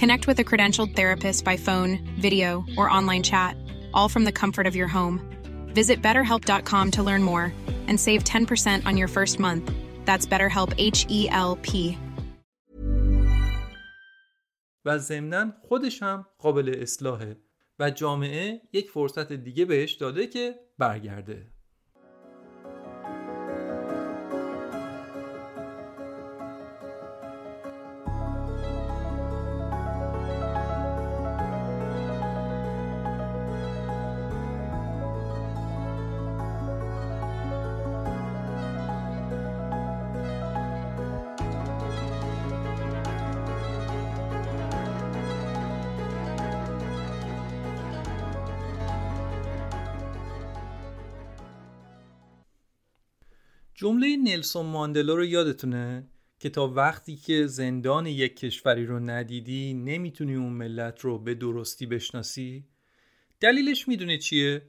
Speaker 6: Connect with a credentialed therapist by phone, video, or online chat, all from the comfort of your home. Visit betterhelp.com to learn more and save 10% on your first month. That's BetterHelp H E L P.
Speaker 3: و ضمنا خودش هم قابل اصلاحه و جامعه یک فرصت دیگه بهش داده که برگرده جمله نلسون ماندلا رو یادتونه؟ که تا وقتی که زندان یک کشوری رو ندیدی نمی‌تونی اون ملت رو به درستی بشناسی؟ دلیلش می‌دونه چیه؟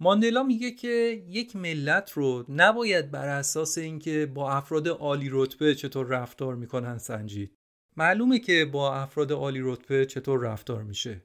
Speaker 3: ماندلا میگه که یک ملت رو نباید بر اساس اینکه با افراد عالی رتبه چطور رفتار می‌کنن سنجید. معلومه که با افراد عالی رتبه چطور رفتار میشه.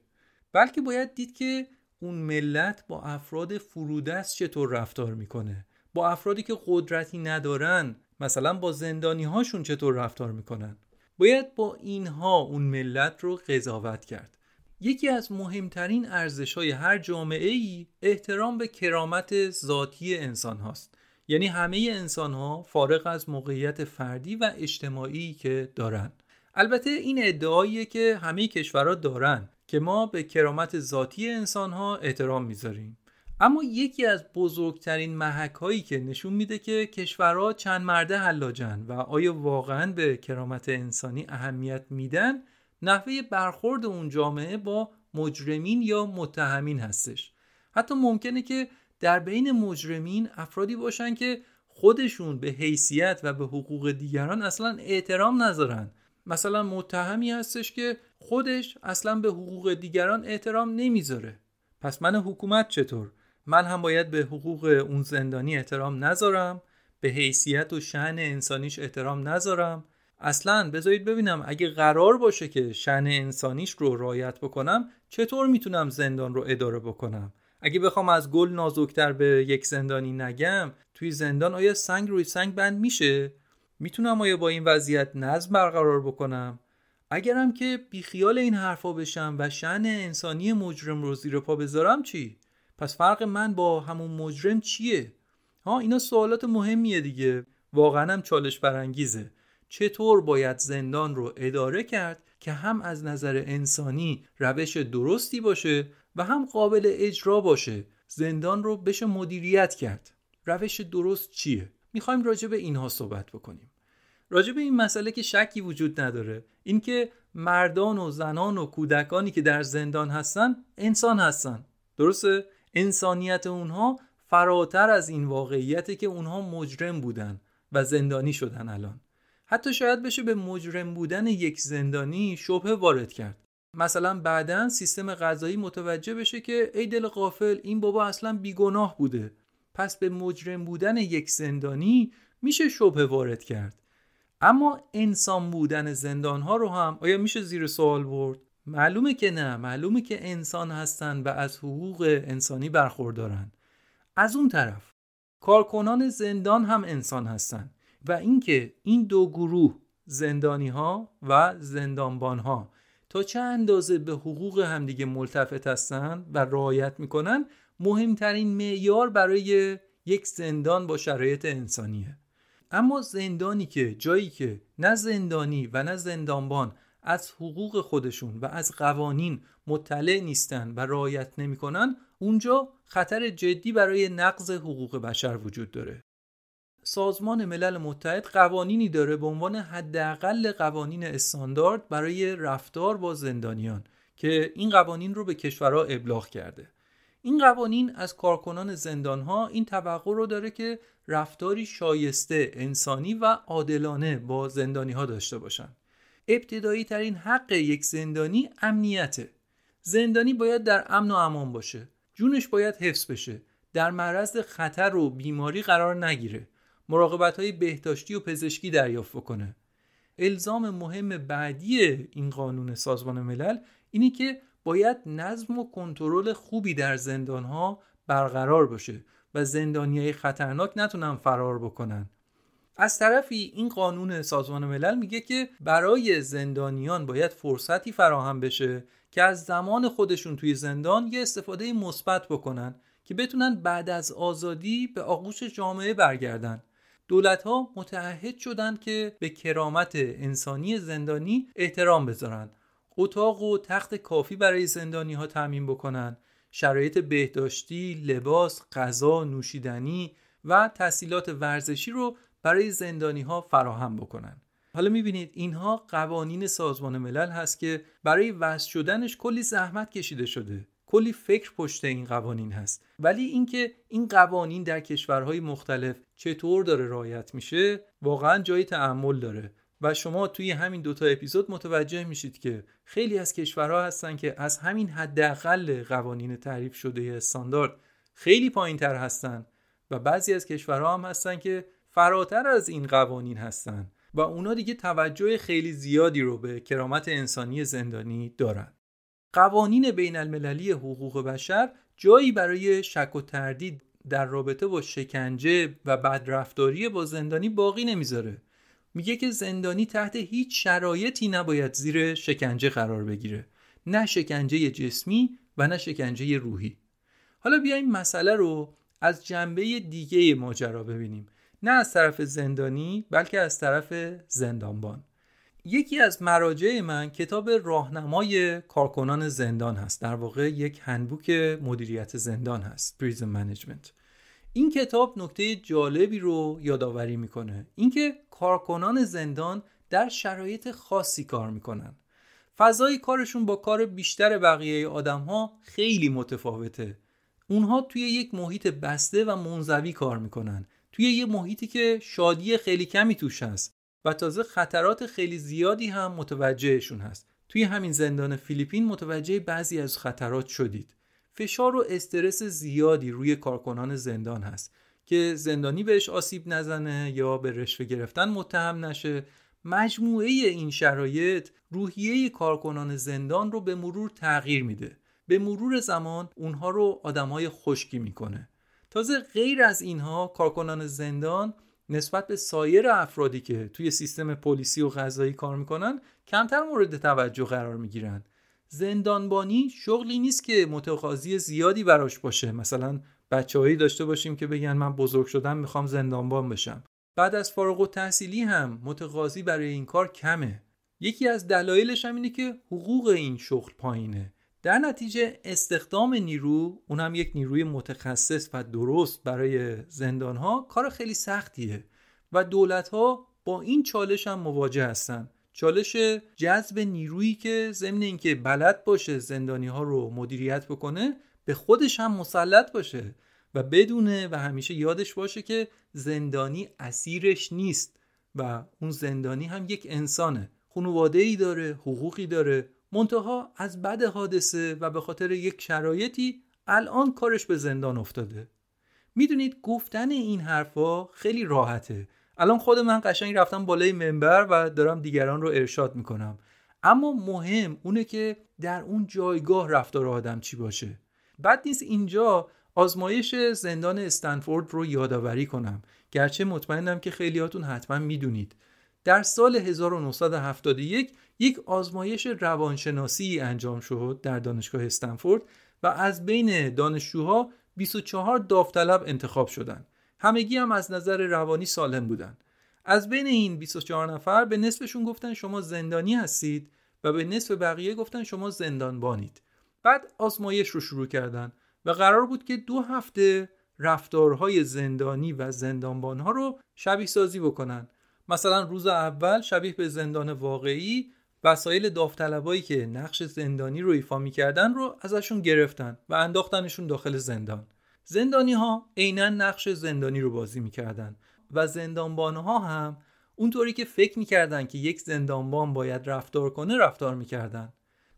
Speaker 3: بلکه باید دید که اون ملت با افراد فرودست چطور رفتار می‌کنه. با افرادی که قدرتی ندارن مثلا با زندانی هاشون چطور رفتار می‌کنن؟ باید با اینها اون ملت رو قضاوت کرد. یکی از مهمترین ارزش های هر جامعه ای احترام به کرامت ذاتی انسان هاست یعنی همه انسان ها فارغ از موقعیت فردی و اجتماعی که دارن. البته این ادعاییه که همه کشورها دارن که ما به کرامت ذاتی انسان ها احترام می‌ذاریم. اما یکی از بزرگترین محک هایی که نشون میده که کشورها چند مرده حلاجن و آیا واقعا به کرامت انسانی اهمیت میدن نحوه برخورد اون جامعه با مجرمین یا متهمین هستش. حتی ممکنه که در بین مجرمین افرادی باشن که خودشون به حیثیت و به حقوق دیگران اصلا احترام نذارن. مثلا متهمی هستش که خودش اصلا به حقوق دیگران احترام نمی‌ذاره. پس من حکومت چطور؟ من هم باید به حقوق اون زندانی احترام نذارم به حیثیت و شن انسانیش احترام نذارم. اصلا بذارید ببینم اگه قرار باشه که شن انسانیش رو رایت بکنم چطور می‌تونم زندان رو اداره بکنم؟ اگه بخوام از گل نازکتر به یک زندانی نگم توی زندان آیا سنگ روی سنگ بند میشه؟ می‌تونم آیا با این وضعیت نظم برقرار بکنم؟ اگرم که بیخیال این حرفا بشم و شن انسانی مجرم رو زیر پا بذارم چی؟ پس فرق من با همون مجرم چیه؟ ها اینا سوالات مهمیه دیگه. واقعا هم چالش برانگیزه. چطور باید زندان رو اداره کرد که هم از نظر انسانی روش درستی باشه و هم قابل اجرا باشه؟ زندان رو بشه مدیریت کرد. روش درست چیه؟ می‌خوایم راجع به اینها صحبت بکنیم. راجع به این مسئله که شکی وجود نداره. اینکه مردان و زنان و کودکانی که در زندان هستن انسان هستن. درسته؟ انسانیت اونها فراتر از این واقعیته که اونها مجرم بودن و زندانی شدن الان. حتی شاید بشه به مجرم بودن یک زندانی شبه وارد کرد. مثلا بعدا سیستم غذایی متوجه بشه که ای دل قافل این بابا اصلا بیگناه بوده. پس به مجرم بودن یک زندانی میشه شبه وارد کرد. اما انسان بودن زندان ها رو هم آیا میشه زیر سوال برد؟ معلومه که نه معلومه که انسان هستن و از حقوق انسانی برخوردارن. از اون طرف کارکنان زندان هم انسان هستن و اینکه این دو گروه زندانی ها و زندانبان ها تا چه اندازه به حقوق همدیگه ملتفت هستن و رعایت می‌کنن مهمترین معیار برای یک زندان با شرایط انسانیه. اما زندانی که جایی که نه زندانی و نه زندانبان از حقوق خودشون و از قوانین مطلع نیستن و رعایت نمی‌کنن اونجا خطر جدی برای نقض حقوق بشر وجود داره. سازمان ملل متحد قوانینی داره به عنوان حداقل قوانین استاندارد برای رفتار با زندانیان که این قوانین رو به کشورها ابلاغ کرده. این قوانین از کارکنان زندانها این توقع رو داره که رفتاری شایسته انسانی و عادلانه با زندانی ها داشته باشن. ابتدایی ترین حق یک زندانی امنیته. زندانی باید در امن و امان باشه. جونش باید حفظ بشه. در معرض خطر و بیماری قرار نگیره. مراقبت های بهداشتی و پزشکی دریافت کنه الزام مهم بعدی این قانون سازمان ملل اینی که باید نظم و کنترل خوبی در زندان ها برقرار باشه و زندانی های خطرناک نتونن فرار بکنن. از طرفی این قانون سازمان ملل میگه که برای زندانیان باید فرصتی فراهم بشه که از زمان خودشون توی زندان یه استفاده مثبت بکنن که بتونن بعد از آزادی به آغوش جامعه برگردن. دولت ها متعهد شدند که به کرامت انسانی زندانی احترام بذارن. اتاق و تخت کافی برای زندانی ها تعمین بکنن. شرایط بهداشتی، لباس، غذا، نوشیدنی و تحصیلات ورزشی رو برای زندانی ها فراهم بکنن. حالا می‌بینید اینها قوانین سازمان ملل هست که برای وضع شدنش کلی زحمت کشیده شده. کلی فکر پشت این قوانین هست. ولی اینکه این قوانین در کشورهای مختلف چطور داره رعایت میشه واقعا جای تعمل داره. و شما توی همین دوتا اپیزود متوجه میشید که خیلی از کشورها هستن که از همین حداقل قوانین تعریف شده استاندارد خیلی پایین تر هستن. و بعضی از کشورها هم هستن که فراتر از این قوانین هستن و اونا دیگه توجه خیلی زیادی رو به کرامت انسانی زندانی دارن. قوانین بین المللی حقوق بشر جایی برای شک و تردید در رابطه با شکنجه و بدرفتاری با زندانی باقی نمی‌ذاره. میگه که زندانی تحت هیچ شرایطی نباید زیر شکنجه قرار بگیره. نه شکنجه جسمی و نه شکنجه روحی. حالا بیایم مسئله رو از جنبه دیگه ماجرا ببینیم. نه از طرف زندانی بلکه از طرف زندانبان. یکی از مراجع من کتاب راهنمای کارکنان زندان هست. در واقع یک هندبوک مدیریت زندان هست پریزن منیجمنت این کتاب نکته جالبی رو یادآوری می‌کنه. اینکه کارکنان زندان در شرایط خاصی کار می‌کنن. فضای کارشون با کار بیشتر بقیه آدم ها خیلی متفاوته. اونها توی یک محیط بسته و منزوی کار می‌کنن. توی یه محیطی که شادی خیلی کمی توش هست و تازه خطرات خیلی زیادی هم متوجهشون هست. توی همین زندان فیلیپین متوجه بعضی از خطرات شدید. فشار و استرس زیادی روی کارکنان زندان هست که زندانی بهش آسیب نزنه یا به رشوه گرفتن متهم نشه. مجموعه این شرایط روحیه کارکنان زندان رو به مرور تغییر میده. به مرور زمان اونها رو آدمای خشکی می‌کنه. تازه غیر از اینها کارکنان زندان نسبت به سایر افرادی که توی سیستم پلیسی و غذایی کار می‌کنن کمتر مورد توجه قرار می‌گیرن. زندانبانی شغلی نیست که متقاضی زیادی براش باشه. مثلا بچههایی داشته باشیم که بگن من بزرگ شدم می‌خوام زندانبان بشم. بعد از فارغ و تحصیلی هم متقاضی برای این کار کمه. یکی از دلایلش هم اینه که حقوق این شغل پایینه. در نتیجه استخدام نیرو اونم یک نیروی متخصص و درست برای زندان ها کار خیلی سختیه و دولت ها با این چالش هم مواجه هستن. چالش جذب نیرویی که ضمن اینکه بلد باشه زندانی ها رو مدیریت بکنه به خودش هم مسلط باشه و بدونه و همیشه یادش باشه که زندانی اسیرش نیست و اون زندانی هم یک انسانه. خانواده ای داره حقوقی داره منتها از بد حادثه و به خاطر یک شرایطی الان کارش به زندان افتاده. می‌دونید گفتن این حرفا خیلی راحته. الان خود من قشنگ رفتم بالای منبر و دارم دیگران رو ارشاد می‌کنم. اما مهم اونه که در اون جایگاه رفتار آدم چی باشه. بعد نیست اینجا آزمایش زندان استنفورد رو یادآوری کنم. گرچه مطمئنم که خیلیاتون حتما می‌دونید. در سال 1971 یک آزمایش روانشناسی انجام شد در دانشگاه استنفورد و از بین دانشجوها 24 داوطلب انتخاب شدند. همگی هم از نظر روانی سالم بودند. از بین این 24 نفر به نصفشون گفتن شما زندانی هستید و به نصف بقیه گفتن شما زندانبانید بعد آزمایش رو شروع کردن و قرار بود که دو هفته رفتارهای زندانی و زندانبانها رو شبیه سازی بکنن مثلا روز اول شبیه به زندان واقعی وسایل داوطلبایی که نقش زندانی رو ایفا می‌کردن رو ازشون گرفتن و انداختنشون داخل زندان. زندانی ها عینا نقش زندانی رو بازی می‌کردن و زندانبان ها هم اونطوری که فکر می‌کردن که یک زندانبان باید رفتار کنه رفتار می‌کردن.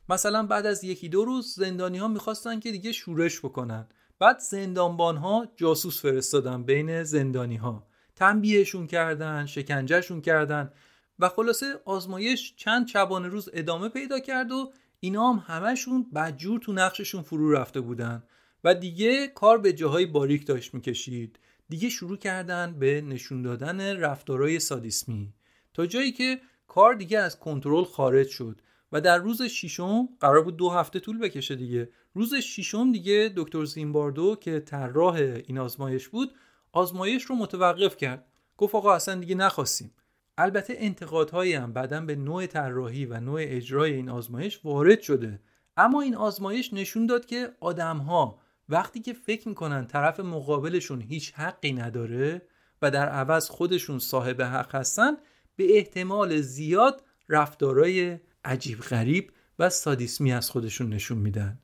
Speaker 3: مثلا بعد از یکی دو روز زندانی ها می‌خواستن که دیگه شورش بکنن. بعد زندانبان ها جاسوس فرستادن بین زندانی ها تنبیهشون کردن شکنجهشون کردن و خلاصه آزمایش چند شبانه روز ادامه پیدا کرد و اینا هم همشون بدجور تو نقششون فرو رفته بودن. و دیگه کار به جاهای باریک داشت می‌کشید. دیگه شروع کردن به نشون دادن رفتارهای سادیسمی. تا جایی که کار دیگه از کنترل خارج شد و در روز ششم قرار بود دو هفته طول بکشه دیگه روز ششم دیگه دکتر زیمباردو که طراح این آزمایش بود آزمایش رو متوقف کرد. گفت آقا اصلا دیگه نخواستیم. البته انتقادهایی هم بعدا به نوع طراحی و نوع اجرای این آزمایش وارد شده. اما این آزمایش نشون داد که آدمها وقتی که فکر می‌کنن طرف مقابلشون هیچ حقی نداره و در عوض خودشون صاحب حق هستن به احتمال زیاد رفتارای عجیب غریب و سادیسمی از خودشون نشون میدن.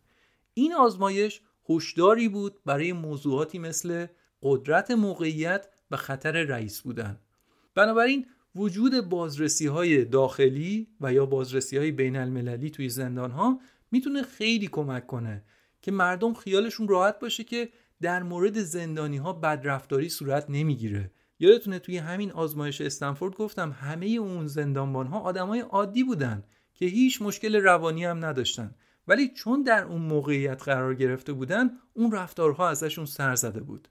Speaker 3: این آزمایش هشداری بود برای موضوعاتی مثل قدرت موقعیت و خطر رئیس بودن. بنابراین وجود بازرسی های داخلی و یا بازرسی های بین المللی توی زندان ها می‌تونه خیلی کمک کنه که مردم خیالشون راحت باشه که در مورد زندانی ها بدرفتاری صورت نمی‌گیره. یادتونه توی همین آزمایش استنفورد گفتم همه اون زندانبان ها آدمای عادی بودن که هیچ مشکل روانی هم نداشتن. ولی چون در اون موقعیت قرار گرفته بودن اون رفتارها ازشون سر زده بود.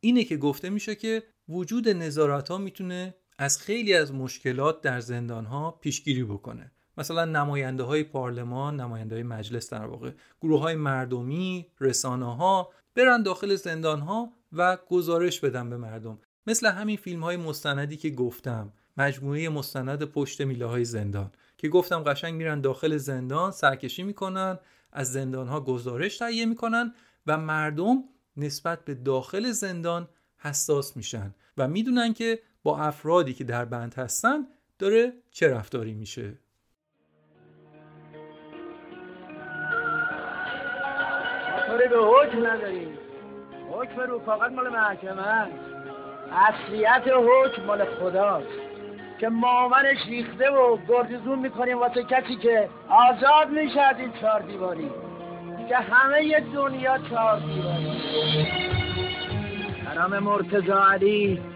Speaker 3: اینه که گفته میشه که وجود نظارت ها می‌تونه از خیلی از مشکلات در زندان ها پیشگیری بکنه. مثلا نماینده های پارلمان نماینده های مجلس در واقع گروه های مردمی رسانه ها برن داخل زندان ها و گزارش بدن به مردم. مثل همین فیلم های مستندی که گفتم مجموعه مستند پشت میله های زندان که گفتم قشنگ میرن داخل زندان سرکشی می‌کنن از زندان ها گزارش تهیه می‌کنن و مردم نسبت به داخل زندان حساس میشن و می‌دونن که با افرادی که در بند هستن داره چه رفتاری میشه؟
Speaker 7: طوری به حکم نداریم. حکم رو فقط مال محکمه اصلیت حکم مال خداست. که مامنش ریخته و گردزون می‌کنیم واسه کسی که آزاد میشه از این چهار دیواری. که همه دنیا چهار دیواری. حرام مرتضا علی.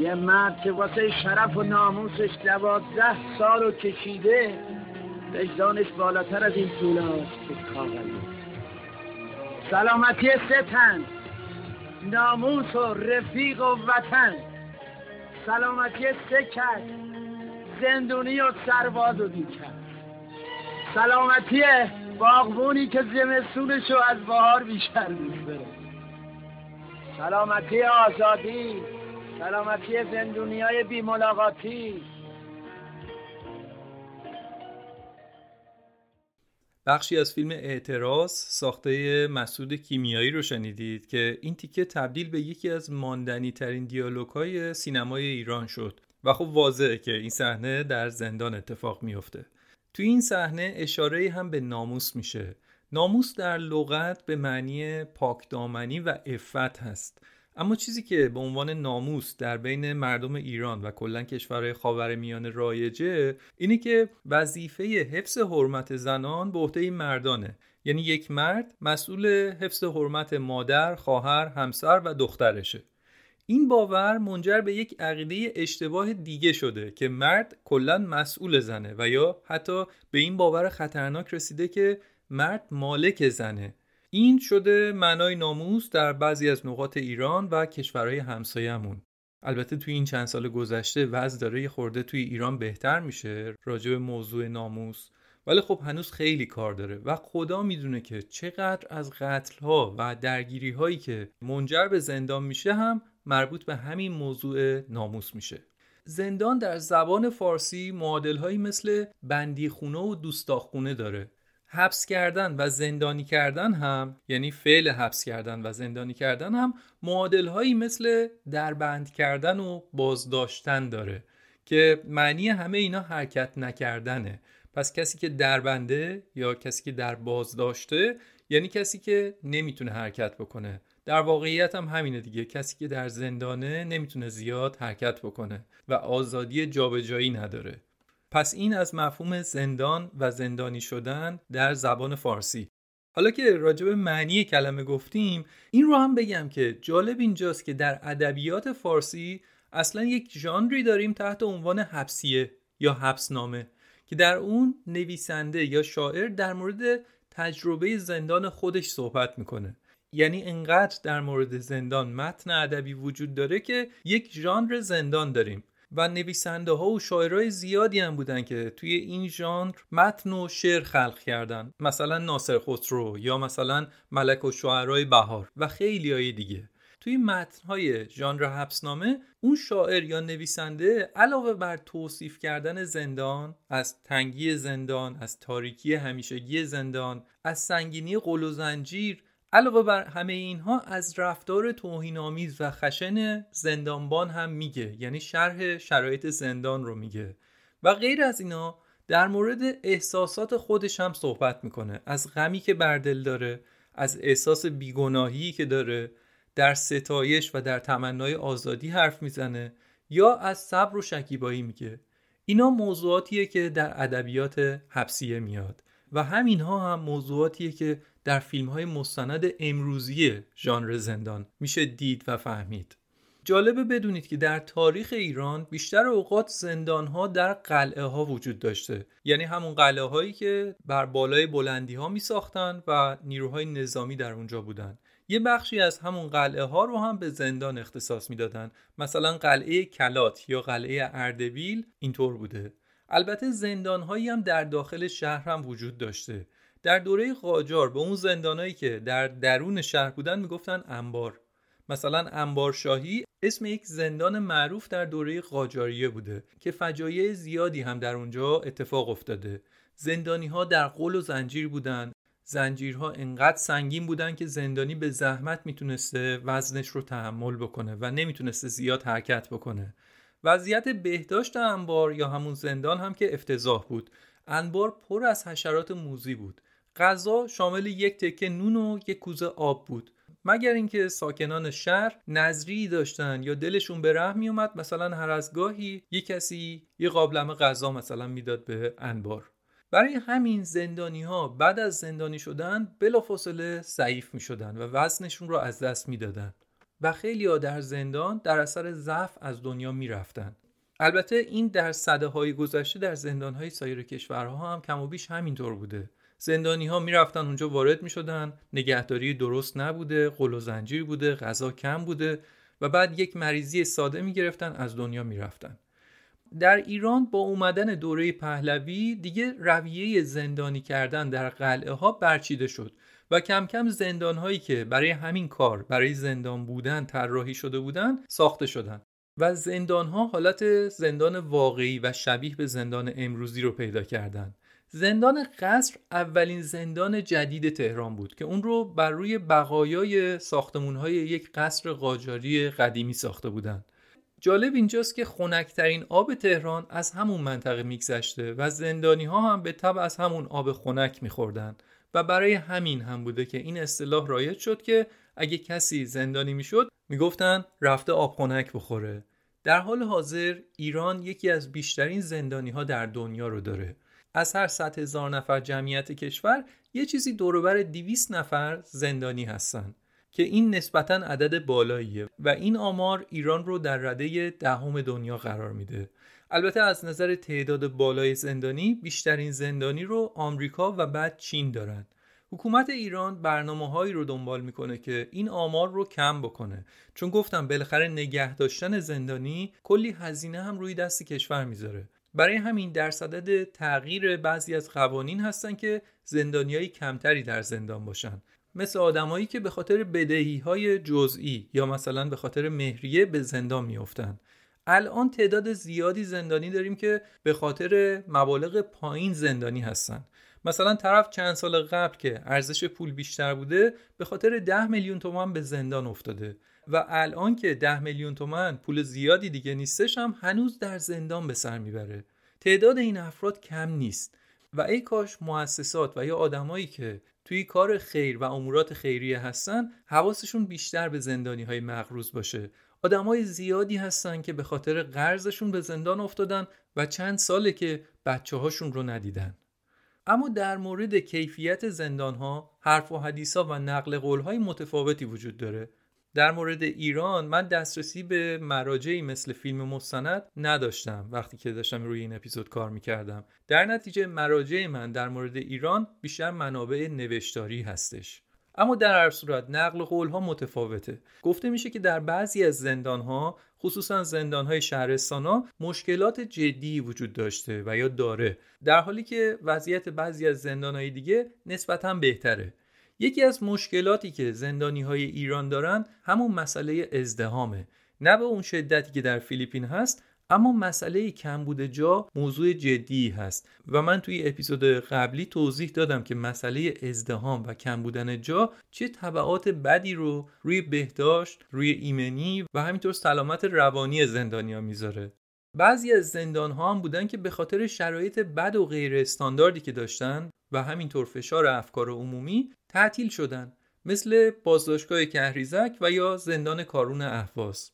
Speaker 7: یه مرد که واسه شرف و ناموسش دوازده سال و کشیده وجدانش بالاتر از این طولاست که کاغذی سلامتی ستن ناموس و رفیق و وطن. سلامتی سکت زندونی و سرباز و بیکن سلامتی باغبونی که زمستونشو از بهار بیشتر می‌بره سلامتی آزادی. سلامتی زندونی های بی ملاقاتی
Speaker 3: بخشی از فیلم اعتراض ساخته مسعود کیمیایی رو شنیدید که این تیکه تبدیل به یکی از ماندنی ترین دیالوگ های سینمای ایران شد و خب واضحه که این صحنه در زندان اتفاق میفته تو این صحنه اشاره هم به ناموس میشه. ناموس در لغت به معنی پاکدامنی و عفت هست. اما چیزی که به عنوان ناموس در بین مردم ایران و کلا کشورهای خاورمیانه رایجه اینه که وظیفه حفظ حرمت زنان به عهده مردانه. یعنی یک مرد مسئول حفظ حرمت مادر، خواهر، همسر و دخترشه. این باور منجر به یک عقیده اشتباه دیگه شده که مرد کلا مسئول زنه و یا حتی به این باور خطرناک رسیده که مرد مالک زنه. این شده معنای ناموس در بعضی از نقاط ایران و کشورهای همسایه‌مون. البته توی این چند سال گذشته وضع داره یه خورده توی ایران بهتر میشه راجع به موضوع ناموس. ولی خب هنوز خیلی کار داره و خدا می‌دونه که چقدر از قتل ها و درگیری هایی که منجر به زندان میشه هم مربوط به همین موضوع ناموس میشه. زندان در زبان فارسی معادلهایی مثل بندی خونه و دوستاخونه داره. حبس کردن و زندانی کردن هم یعنی فعل حبس کردن و زندانی کردن هم معادل هایی مثل دربند کردن و بازداشتن داره که معنی همه اینا حرکت نکردنه. پس کسی که دربنده یا کسی که در بازداشته یعنی کسی که نمی‌تونه حرکت بکنه. در واقعیت هم همینه دیگه. کسی که در زندانه نمی‌تونه زیاد حرکت بکنه و آزادی جابجایی نداره. پس این از مفهوم زندان و زندانی شدن در زبان فارسی. حالا که راجب معنی کلمه گفتیم این رو هم بگم که جالب اینجاست که در ادبیات فارسی اصلا یک ژانری داریم تحت عنوان حبسیه یا حبسنامه که در اون نویسنده یا شاعر در مورد تجربه زندان خودش صحبت می‌کنه. یعنی انقدر در مورد زندان متن ادبی وجود داره که یک ژانر زندان داریم. و نویسنده ها و شاعرای زیادی هم بودن که توی این ژانر متن و شعر خلق کردن. مثلا ناصر خسرو یا مثلا ملک و شعرهای بهار و خیلی های دیگه. توی متنهای ژانر حبسنامه اون شاعر یا نویسنده علاوه بر توصیف کردن زندان از تنگی زندان از تاریکی همیشگی زندان از سنگینی قل و زنجیر علاوه بر همه اینها از رفتار توهینآمیز و خشن زندانبان هم میگه. یعنی شرح شرایط زندان رو میگه. و غیر از اینا در مورد احساسات خودش هم صحبت می‌کنه. از غمی که بر دل داره از احساس بیگناهی که داره در ستایش و در تمنای آزادی حرف می‌زنه یا از صبر و شکیبایی میگه. اینا موضوعاتیه که در ادبیات حبسیه میاد. و همینها هم موضوعاتیه که در فیلم های مستند امروزی ژانر زندان. میشه دید و فهمید. جالبه بدونید که در تاریخ ایران بیشتر اوقات زندان ها در قلعه ها وجود داشته. یعنی همون قلعه هایی که بر بالای بلندی ها می ساختن و نیروهای نظامی در اونجا بودن. یه بخشی از همون قلعه ها رو هم به زندان اختصاص می‌دادن. مثلا قلعه کلات یا قلعه اردبیل اینطور بوده. البته زندان هایی هم در داخل شهر هم وجود داشته. در دوره قاجار به اون زندانایی که در درون شهر بودن می‌گفتن انبار. مثلا انبار شاهی اسم یک زندان معروف در دوره قاجاریه بوده که فجایع زیادی هم در اونجا اتفاق افتاده. زندانی ها در قل و زنجیر بودن. زنجیرها انقدر سنگین بودن که زندانی به زحمت می‌تونسته وزنش رو تحمل بکنه و نمی‌تونسته زیاد حرکت بکنه. وضعیت بهداشت انبار یا همون زندان هم که افتضاح بود. انبار پر از حشرات موزی بود. غذا شامل یک تکه نون و یک کوزه آب بود. مگر اینکه ساکنان شهر نظری داشتن یا دلشون به رحم اومد مثلا هر از گاهی یک کسی یه قابلمه غذا مثلا می‌داد به انبار. برای همین زندانی ها بعد از زندانی شدن بلافاصله ضعیف می شدن و وزنشون رو از دست می‌دادن و خیلی ها در زندان در اثر ضعف از دنیا می رفتن. البته این در صده های گذشته در زندان های سایر کشورها هم کم و بیش همینطور بوده. زندانی ها می‌رفتن اونجا وارد می شدن نگهداری درست نبوده قل و زنجیر بوده غذا کم بوده و بعد یک مریضی ساده می گرفتن از دنیا می رفتن. در ایران با اومدن دوره پهلوی دیگه رویه زندانی کردن در قلعه ها برچیده شد و کم کم زندان هایی که برای همین کار برای زندان بودن طراحی شده بودن ساخته شدن و زندان ها حالت زندان واقعی و شبیه به زندان امروزی رو پیدا کردند. زندان قصر اولین زندان جدید تهران بود که اون رو بر روی بقایای ساختمون های یک قصر قاجاری قدیمی ساخته بودند. جالب اینجاست که خنکترین آب تهران از همون منطقه میگذشته و زندانی ها هم به طب از همون آب خنک میخوردن و برای همین هم بوده که این اصطلاح رایج شد که اگه کسی زندانی می‌شد می‌گفتن رفته آب خنک بخوره در حال حاضر ایران یکی از بیشترین زندانی ها در دنیا رو داره از هر 100 هزار نفر جمعیت کشور یه چیزی دوروبر 200 نفر زندانی هستن که این نسبتا عدد بالاییه و این آمار ایران رو در رده دهم دنیا قرار میده. البته از نظر تعداد بالای زندانی بیشترین زندانی رو آمریکا و بعد چین دارن. حکومت ایران برنامه هایی رو دنبال می‌کنه که این آمار رو کم بکنه. چون گفتم بالاخره نگه داشتن زندانی کلی هزینه هم روی دست کشور می‌ذاره. برای همین در صدد تغییر بعضی از قوانین هستن که زندانیایی کمتری در زندان باشن. مثل آدمایی که به خاطر بدهی های جزئی یا مثلا به خاطر مهریه به زندان میافتند الان تعداد زیادی زندانی داریم که به خاطر مبالغ پایین زندانی هستن. مثلا طرف چند سال قبل که ارزش پول بیشتر بوده به خاطر ده میلیون تومان به زندان افتاده. و الان که ده میلیون تومن پول زیادی دیگه نیستش هم هنوز در زندان به سر می‌بره. تعداد این افراد کم نیست. و ای کاش مؤسسات و یا آدمایی که توی کار خیر و امورات خیریه هستن حواسشون بیشتر به زندانی های مغروز باشه. آدمای زیادی هستن که به خاطر قرضشون به زندان افتادن و چند ساله که بچه هاشون رو ندیدن. اما در مورد کیفیت زندان ها حرف و حدیث ها و نقل قول های متفاوتی وجود داره. در مورد ایران من دسترسی به مراجعی مثل فیلم مستند نداشتم وقتی که داشتم روی این اپیزود کار می‌کردم. در نتیجه مراجع من در مورد ایران بیشتر منابع نوشتاری هستش. اما در هر صورت نقل قول ها متفاوته. گفته میشه که در بعضی از زندان ها خصوصا زندان های شهرستان ها مشکلات جدی وجود داشته و یا داره. در حالی که وضعیت بعضی از زندان های دیگه نسبتا بهتره. یکی از مشکلاتی که زندانی های ایران دارن همون مسئله ازدهامه نه به اون شدتی که در فیلیپین هست اما مسئله کمبود جا موضوع جدی هست و من توی اپیزود قبلی توضیح دادم که مسئله ازدهام و کم بودن جا چه طبعات بدی رو روی بهداشت، روی ایمنی و همینطور سلامت روانی زندانیا می‌ذاره. بعضی از زندان ها هم بودن که به خاطر شرایط بد و غیر استانداردی که داشتن و همینطور فشار افکار عمومی تعطیل شدن مثل بازداشتگاه کهریزک و یا زندان کارون اهواز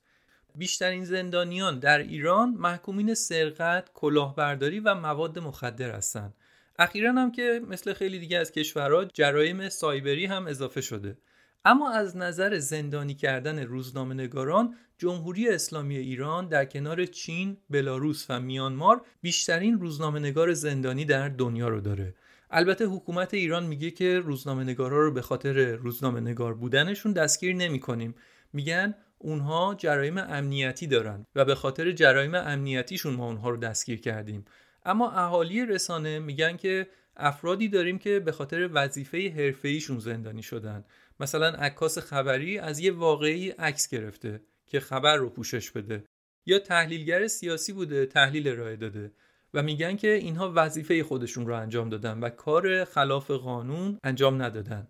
Speaker 3: بیشترین زندانیان در ایران محکومین سرقت، کلاهبرداری و مواد مخدر هستند. اخیرا هم که مثل خیلی دیگه از کشورها جرایم سایبری هم اضافه شده. اما از نظر زندانی کردن روزنامه نگاران جمهوری اسلامی ایران در کنار چین، بلاروس و میانمار بیشترین روزنامه نگار زندانی در دنیا رو داره. البته حکومت ایران میگه که روزنامه نگارا رو به خاطر روزنامه نگار بودنشون دستگیر نمی کنیم. میگن اونها جرایم امنیتی دارن و به خاطر جرایم امنیتیشون ما اونها رو دستگیر کردیم. اما اهالی رسانه میگن که افرادی داریم که به خاطر وظیفه حرفه‌ایشون زندانی شدن. مثلا عکاس خبری از یه واقعی عکس گرفته که خبر رو پوشش بده. یا تحلیلگر سیاسی بوده تحلیل ارائه داده. و میگن که اینها وظیفه خودشون رو انجام دادن و کار خلاف قانون انجام ندادن.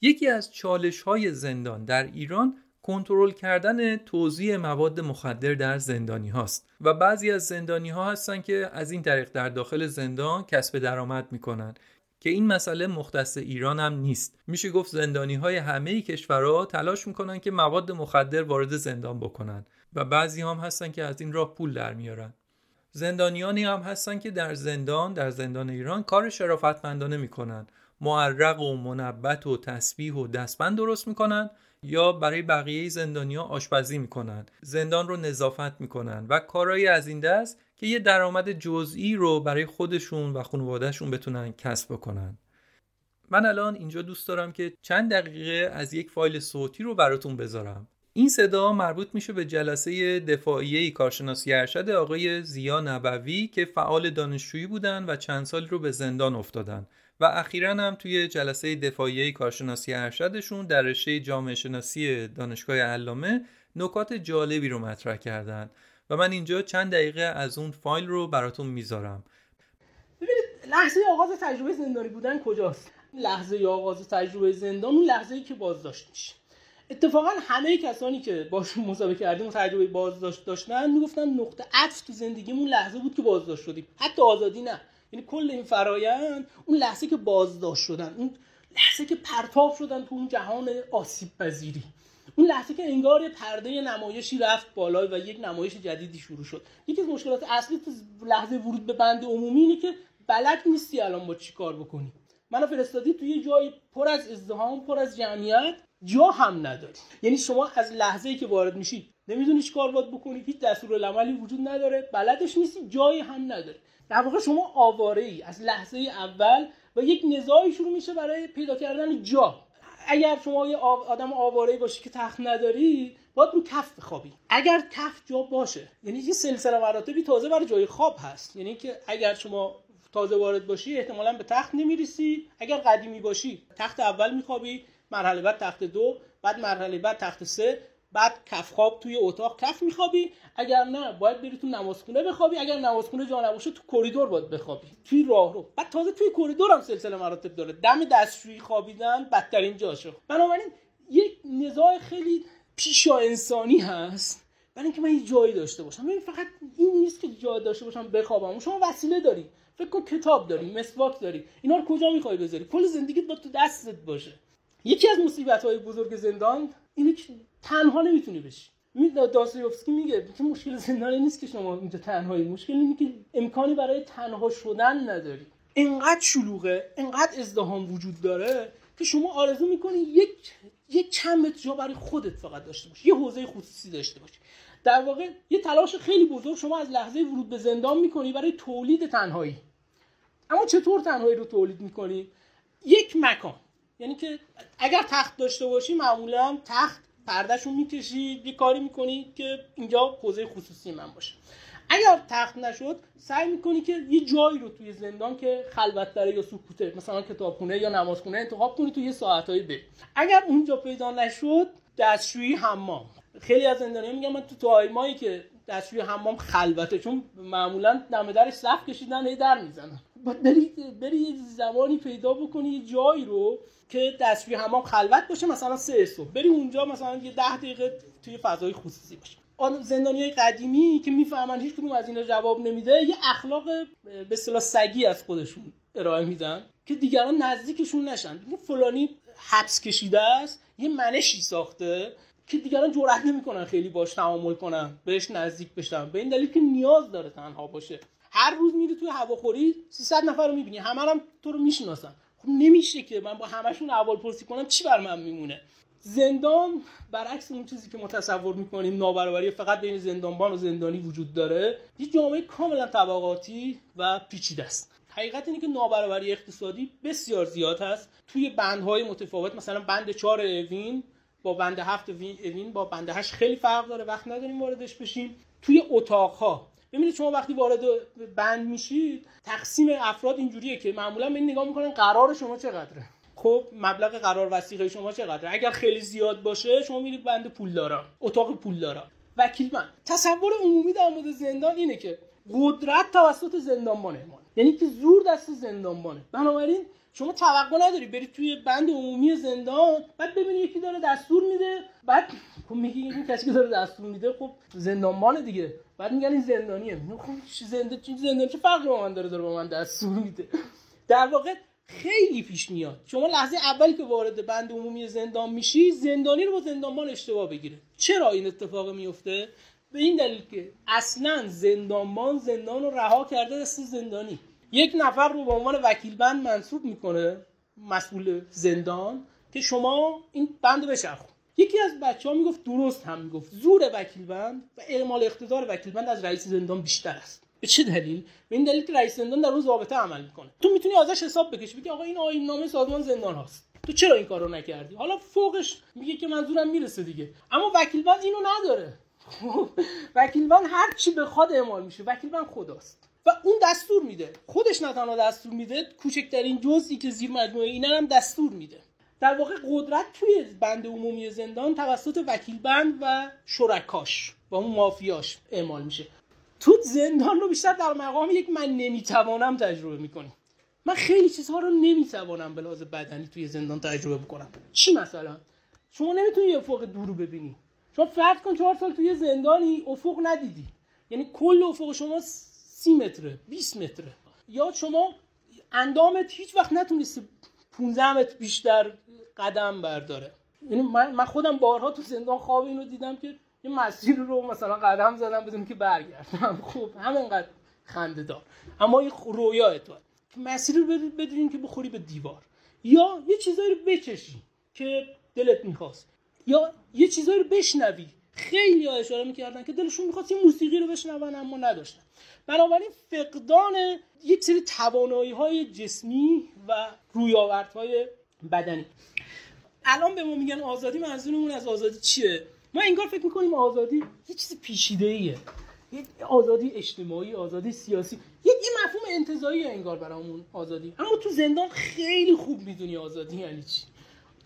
Speaker 3: یکی از چالش های زندان در ایران کنترل کردن توزیع مواد مخدر در زندانی هاست و بعضی از زندانی ها هستن که از این طریق در داخل زندان کسب درآمد می‌کنن که این مسئله مختص ایران هم نیست. میشه گفت زندانی های همه کشورها تلاش می‌کنن که مواد مخدر وارد زندان بکنن و بعضی هم هستن که از این راه پول در میارن. زندانیانی هم هستن که در زندان در زندان ایران کار شرافتمندانه می‌کنن. معرق و منبت و تسبیح و دستبند درست می‌کنن یا برای بقیه زندانیا آشپزی می‌کنن. زندان رو نظافت می‌کنن و کارهایی از این دست که یه درآمد جزئی رو برای خودشون و خانوادهشون بتونن کسب بکنن. من الان اینجا دوست دارم که چند دقیقه از یک فایل صوتی رو براتون بذارم. این صدا مربوط میشه به جلسه دفاعیه کارشناسی ارشد آقای زیا نبوی که فعال دانشجویی بودن و چند سال رو به زندان افتادن. و اخیرا هم توی جلسه دفاعیه کارشناسی ارشدشون در رشته جامعه شناسی دانشگاه علامه نکات جالبی رو مطرح کردن. و من اینجا چند دقیقه از اون فایل رو براتون می‌ذارم.
Speaker 8: ببینید لحظه آغاز تجربه زندانی بودن کجاست؟ لحظه آغاز تجربه زندان اون لحظه ای که بازداشت میشه. اتفاقا همه کسانی که باشون مسابقه کردیم تجربه بازداشت داشتن می‌گفتن نقطه عطف تو زندگیمون لحظه بود که بازداشت شدیم. حتی آزادی نه. یعنی کل این فرایند اون لحظه که بازداشت شدن اون لحظه که پرتاب شدن تو اون جهان آسیب پذیری. اون لحظه که انگار پرده نمایشی رفت بالا و یک نمایش جدیدی شروع شد. یکی از مشکلات اصلی تو لحظه ورود به بند عمومی اینه که بلد نیستی الان با چی کار بکنی. منو فرستادی توی یه جای پر از ازدهام پر از جمعیت جا هم نداری. یعنی شما از لحظه ای که وارد میشید نمی‌دونی چی کار باید بکنی هیچ دستورالعملی وجود نداره بلدش نیستی جایی هم نداره در واقع شما آواره ای از لحظه اول و یک نزاعی شروع میشه برای پیدا کردن جا. اگر شما یه آدم آواره باشی که تخت نداری باید رو کف بخوابی. اگر کف جا باشه یعنی یه سلسله مراتبی تازه برای جای خواب هست. یعنی که اگر شما تازه وارد باشی احتمالا به تخت نمیریسی اگر قدیمی باشی تخت اول میخوابی مرحله بعد تخت دو بعد مرحله بعد تخت سه بعد کف خواب توی اتاق کف میخوابی. اگر نه باید بری تو نمازخونه بخوابی. اگر نمازخونه جا نباشه تو کریدور باید بخوابی. توی راه رو. بعد تازه توی کریدور هم سلسله مراتب داره. دم دستشویی خوابیدن بدترین جاشه. بنابراین یک نزاع خیلی پیشا انسانی هست. برای اینکه من یه جایی داشته باشم. ببین فقط این نیست که جای داشته باشم بخوابم. شما وسیله داری. فکر کن کتاب داری مسواک داری اینا رو کجا می‌خوای بذاری؟ کل زندگیت با تو دستت باشه. یکی از مصیبت های بزرگ زندان اینه که تنها نمی‌تونی بشی. داستایوفسکی میگه که مشکل زندان نیست که شما اینجا تنهایی. مشکل اینه که امکانی برای تنها شدن نداری. انقدر شلوغه انقدر ازدهام وجود داره که شما آرزو می‌کنی یک یک چند متر جا برای خودت فقط داشته باشی یه حوزه خصوصی داشته باشی. در واقع یه تلاش خیلی بزرگ شما از لحظه ورود به زندان می‌کنی برای تولید تنهایی. اما چطور تنهایی رو تولید می‌کنی؟ یک مکان. یعنی که اگر تخت داشته باشی معمولا تخت پردهشو می‌کشید یه کاری می‌کنی که اینجا حوزه خصوصی من باشه. اگر تخت نشد سعی می‌کنی که یه جایی رو توی زندان که خلوت داره یا سکوته مثلا کتابخونه یا نمازخونه انتخاب کنی توی یه ساعتایی بری اگر اونجا پیدا نشد دستشویی حمام. خیلی از زندانیان میگن من تو تایمایی که دستشویی حمام خلوته چون معمولا دم درش صف کشیدن هی در می‌زنن. بری بری یه زمانی پیدا بکنی یه جایی رو که دستشویی حمام خلوت باشه مثلا سه صبح. بری اونجا مثلا یه ده دقیقه توی فضای خصوصی باشه آن زندانی قدیمی که می‌فهمن هیچ کدوم از اینا جواب نمیده یه اخلاق به اصطلاح سگی از خودشون ارائه میدن که دیگران نزدیکشون نشن. فلانی حبس کشیده است یه منشی ساخته که دیگران جرئت نمی‌کنن خیلی باش تعامل کنن بهش نزدیک بشن. به این دلیل که نیاز داره تنها باشه. هر روز میری توی هواخوری 300 نفر رو می‌بینی. همه هم تو رو می‌شناسن. خب نمیشه که من با همشون اول پرسی کنم چی بر من میمونه؟ زندان برعکس اون چیزی که ما تصور می‌کنیم نابرابری فقط بین زندانبان و زندانی وجود داره. یه جامعه کاملا طبقاتی و پیچیده است. حقیقت اینه که نابرابری اقتصادی بسیار زیاد هست. توی بندهای متفاوت مثلا بند 4 اوین با بند 7 اوین با بند 8 خیلی فرق داره. وقت نداریم واردش بشیم. توی اتاقها ببینید شما وقتی وارد بند میشید تقسیم افراد اینجوریه که معمولا به نگاه می‌کنن قرار شما چقدره. خب مبلغ قرار وسیقه شما چقدره؟ اگر خیلی زیاد باشه شما میرید بند پولدارا اتاق پولدارا. وکیل من. تصور عمومی در مورد زندان اینه که قدرت توسط زندانبان اعمال. یعنی که زور دست زندانبانه. بنابراین شما توقع نداری بری توی بند عمومی زندان بعد ببینی یکی داره دستور میده بعد خب میگی این کسی که داره دستور میده خب زندانبان دیگه. بعد میگن این زندانیه. خب زنده چی زندانی چه فرقی با من داره داره با من دستور میده؟ در واقع خیلی پیش میاد. شما لحظه اولی که وارد بند عمومی زندان میشی زندانی رو با زندانبان اشتباه بگیره. چرا این اتفاق میفته؟ به این دلیل که اصلا زندانبان زندان رو رها کرده دست زندانی. یک نفر رو به عنوان وکیل بند منصوب می‌کنه مسئول زندان که شما این بند بچرخون. یکی از بچه ها می‌گفت درست هم می‌گفت. زور وکیل بند و اعمال اقتدار وکیل بند از رئیس زندان بیشتر است. به چه دلیل؟ به این دلیل که رئیس زندان در روز ضابطه عمل می‌کنه. تو می‌تونی ازش حساب بکشی بگی آقا این آیین نامه سازمان زندان هاست. تو چرا این کارو نکردی؟ حالا فوقش میگه که منظورم می‌رسه دیگه. اما وکیل بند اینو نداره. وکیل بند هر چی بخواد اعمال میشه. وکیل بند خداست. و اون دستور میده. خودش نه تنها دستور میده کوچکترین جزئی که زیر مجموعه اینا هم دستور میده. در واقع قدرت توی بند عمومی زندان توسط وکیل بند و شرکاش و اون مافیاش اعمال میشه. تو زندان رو بیشتر در مقام یک من نمی‌توانم تجربه می‌کنی من خیلی چیزها رو نمی‌توانم به لحاظ بدنی توی زندان تجربه بکنم. چی مثلا؟ شما نمی‌تونی یه افق دور رو ببینی. شما فرض کن چهار سال توی زندانی افق ندیدی. یعنی کل افق شما سی متره 20 متره. یا شما اندامت هیچ وقت نتونستی 15 متر بیشتر قدم برداره. یعنی من خودم بارها تو زندان خواب اینو دیدم که یه مسیر رو مثلا قدم زدم بدون که برگردم. خب همینقدر خنده دار. اما این رویا تو مسیر رو بدونین که بخوری به دیوار. یا یه چیزایی رو بچشی که دلت می‌خواست. یا یه چیزایی رو بشنوی خیلی ها اشاره می‌کردن که دلشون می‌خواست این موسیقی رو بشنون اما نداشتن. بنابراین فقدان یک سری توانایی های جسمی و رویاوردهای بدنی. الان به ما میگن آزادی منظورمون از آزادی چیه؟ ما انگار فکر می‌کنیم آزادی یه چیز پیچیده ایه آزادی اجتماعی آزادی سیاسی. یه, یه مفهوم انتظایی انگار برامون آزادی. اما تو زندان خیلی خوب می‌دونی آزادی یعنی چی.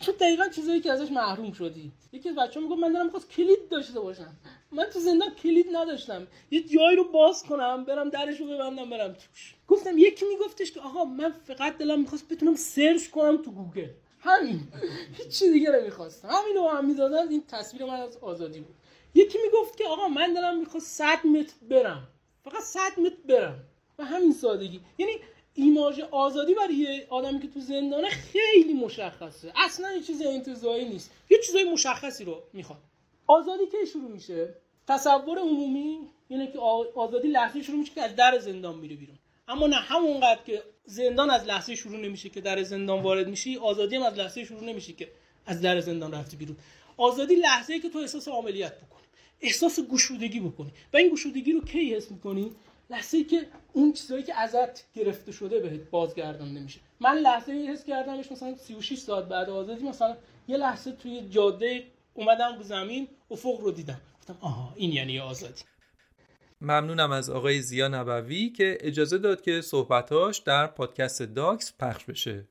Speaker 8: چون دقیقا چیزایی که ازش محروم شدی. یکی از بچه‌ها میگه من دلم خواست کلید داشته باشم. من تو زندان کلید نداشتم. یه جایی رو باز کنم برم درش رو ببندم برم. توش. گفتم یکی میگفتش که آقا من فقط دلم می‌خواست بتونم search کنم تو گوگل. همین. هیچ چیز دیگه نمی‌خواستم. همین رو هم می‌دادن. این تصویر من از آزادی بود. یکی می‌گفت که آقا من دلم می‌خواست 100 متر برم. فقط 100 متر برم. و همین سادگی. یعنی ایماژ آزادی برای یه آدمی که تو زندانه خیلی مشخصه. اصلا یه چیز انتزاعی نیست. یه چیزای مشخصی رو می‌خواد. آزادی که شروع میشه؟ تصور عمومی یعنی که آزادی لحظه شروع میشه که از در زندان میره بیرون. اما نه همونقدر که زندان از لحظه شروع نمیشه که در زندان وارد میشی آزادی هم از لحظه شروع نمیشه که از در زندان رفتی بیرون. آزادی لحظه ای که تو احساس عملیات بکنی احساس گشودگی بکنی. و این گشودگی رو کی حس می‌کنی؟ لحظه ای که اون چیزایی که ازت گرفته شده بهت بازگردان نمیشه من لحظه ای حس کردمش مثلا 36 ساعت بعد آزادی مثلا یه لحظه توی جاده اومدم رو زمین افق رو دیدم. گفتم آها این یعنی آزادی.
Speaker 3: ممنونم از آقای زیا نبوی که اجازه داد که صحبتاش در پادکست داکس پخش بشه.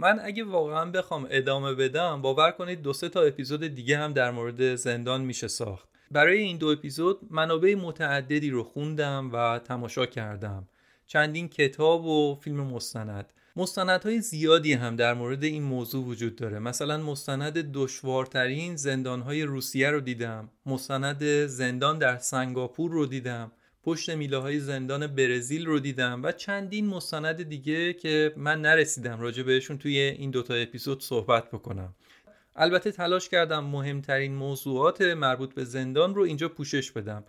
Speaker 3: من اگه واقعا بخوام ادامه بدم باور کنید دو سه تا اپیزود دیگه هم در مورد زندان میشه ساخت. برای این دو اپیزود منابع متعددی رو خوندم و تماشا کردم. چندین کتاب و فیلم مستند. مستندهای زیادی هم در مورد این موضوع وجود داره. مثلا مستند دشوارترین زندانهای روسیه رو دیدم. مستند زندان در سنگاپور رو دیدم. پشت میله های زندان برزیل رو دیدم و چندین مستند دیگه که من نرسیدم راجع بهشون توی این دوتا اپیزود صحبت بکنم. البته تلاش کردم مهمترین موضوعات مربوط به زندان رو اینجا پوشش بدم.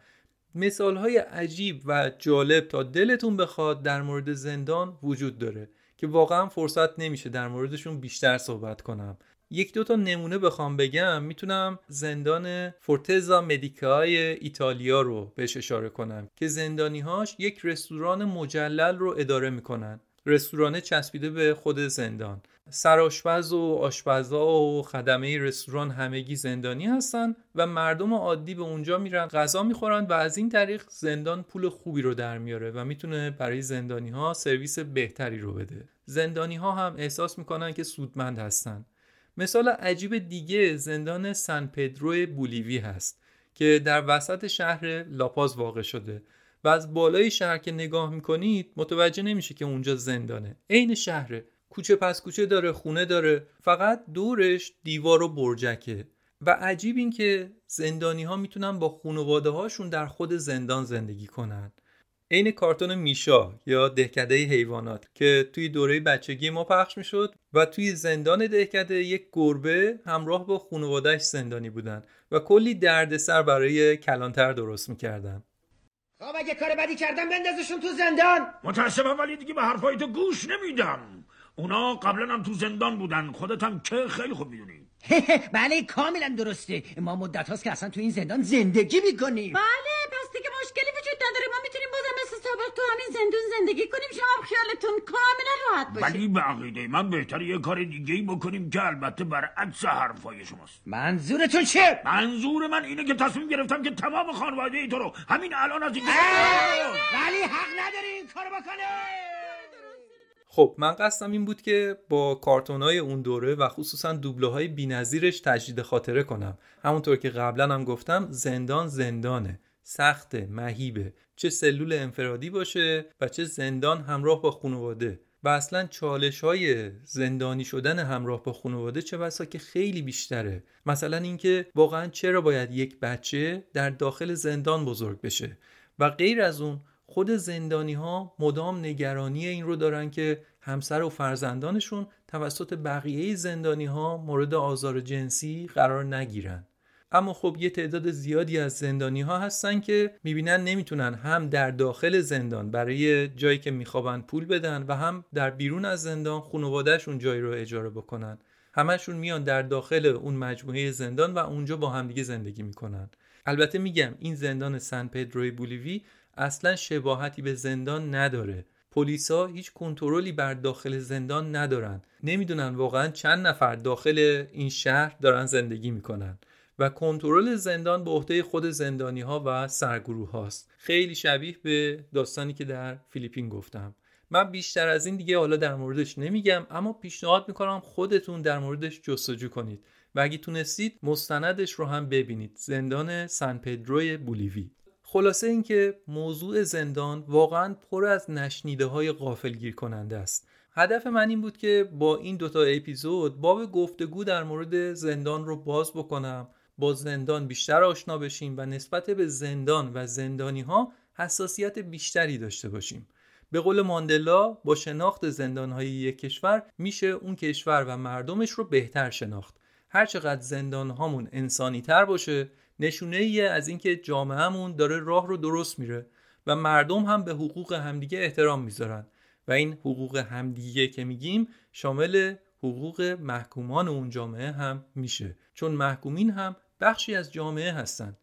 Speaker 3: مثال های عجیب و جالب تا دلتون بخواد در مورد زندان وجود داره که واقعا فرصت نمیشه در موردشون بیشتر صحبت کنم. یک دو تا نمونه بخوام بگم. می‌تونم زندان فورتزا مدیکای ایتالیا رو بهش اشاره کنم که زندانیهاش یک رستوران مجلل رو اداره می‌کنن. رستورانه چسبیده به خود زندان. سرآشپز و آشپزا و خدمه رستوران همگی زندانی هستن و مردم عادی به اونجا میرن غذا می‌خورن و از این طریق زندان پول خوبی رو در میاره و می‌تونه برای زندانی ها سرویس بهتری رو بده. زندانی ها هم احساس می‌کنن که سودمند هستن. مثال عجیب دیگه زندان سن پدرو بولیوی هست که در وسط شهر لاپاز واقع شده و از بالای شهر که نگاه می‌کنید متوجه نمیشه که اونجا زندانه. عین شهره. کوچه پس کوچه داره خونه داره. فقط دورش دیوار و برجکه. و عجیب این که زندانی ها می‌تونن با خانواده هاشون در خود زندان زندگی کنن. عین کارتون میشا یا دهکده حیوانات که توی دوره بچگی ما پخش می‌شد و توی زندان دهکده یک گربه همراه با خانوادهش زندانی بودن و کلی دردسر برای کلانتر درست می‌کردن.
Speaker 9: خب اگه کار بدی کردم بندازشون تو زندان.
Speaker 10: متاسفم ولی دیگه به حرفای تو گوش نمیدم. اونا قبلا هم تو زندان بودن. خودت هم که خیلی خوب می‌دونی.
Speaker 9: بله کاملا درسته. ما مدت هاست که اصلا تو این زندان زندگی می‌کنیم.
Speaker 11: بله پس دیگه مشکلی نداره. ما می‌تونیم بازم مثل سابق تو همین زندون زندگی کنیم. شما خیالتون کاملا راحت باشه.
Speaker 10: ولی به عقیده من بهتر یه کار دیگه ای بکنیم که البته برعکس حرفای شماست.
Speaker 9: منظورتون چیه؟
Speaker 10: منظور من اینه که تصمیم گرفتم که تمام خانواده ای تو رو همین الان از این
Speaker 9: ولی حق نداری این کارو بکنه
Speaker 3: خب من قصدم این بود که با کارتونای اون دوره و خصوصا دوبله های بینظیرش تجدید خاطره کنم. همونطور که قبلا هم گفتم زندان زندانه. سخت مهیبه. چه سلول انفرادی باشه و چه زندان همراه با خانواده. و اصلا چالش های زندانی شدن همراه با خانواده چه بسا که خیلی بیشتره. مثلا اینکه واقعا چرا باید یک بچه در داخل زندان بزرگ بشه. و غیر از اون خود زندانی ها مدام نگرانی این رو دارن که همسر و فرزندانشون توسط بقیه زندانی ها مورد آزار جنسی قرار نگیرن. اما خب یه تعداد زیادی از زندانی ها هستن که می‌بینن نمی‌تونن هم در داخل زندان برای جایی که میخوابن پول بدن و هم در بیرون از زندان خانوادهشون جایی رو اجاره بکنن. همشون میان در داخل اون مجموعه زندان و اونجا با همدیگه زندگی می‌کنن. البته میگم این زندان سن پدروی بولیوی اصلا شباهتی به زندان نداره. پلیسا هیچ کنترلی بر داخل زندان ندارن. نمی‌دونن واقعا چند نفر داخل این شهر دارن زندگی می‌کنن. و کنترل زندان به عهده خود زندانی ها و سرگروه هاست خیلی شبیه به داستانی که در فیلیپین گفتم. من بیشتر از این دیگه حالا در موردش نمیگم اما پیشنهاد می‌کنم خودتون در موردش جستجو کنید. و اگه تونستید مستندش رو هم ببینید. زندان سن پدروی بولیوی. خلاصه اینکه موضوع زندان واقعا پر از نشنیده های غافلگیر کننده است. هدف من این بود که با این دوتا اپیزود باب گفتگو در مورد زندان رو باز بکنم با زندان بیشتر آشنا بشیم و نسبت به زندان و زندانی ها حساسیت بیشتری داشته باشیم. به قول ماندلا با شناخت زندانهای یک کشور میشه اون کشور و مردمش رو بهتر شناخت. هرچقدر زندان هامون انسانی تر باشه نشونه ایه از اینکه جامعهمون داره راه رو درست میره و مردم هم به حقوق همدیگه احترام می‌ذارن. و این حقوق همدیگه که میگیم شامل حقوق محکومان اون جامعه هم میشه. چون محکومین هم بخشی از جامعه هستند.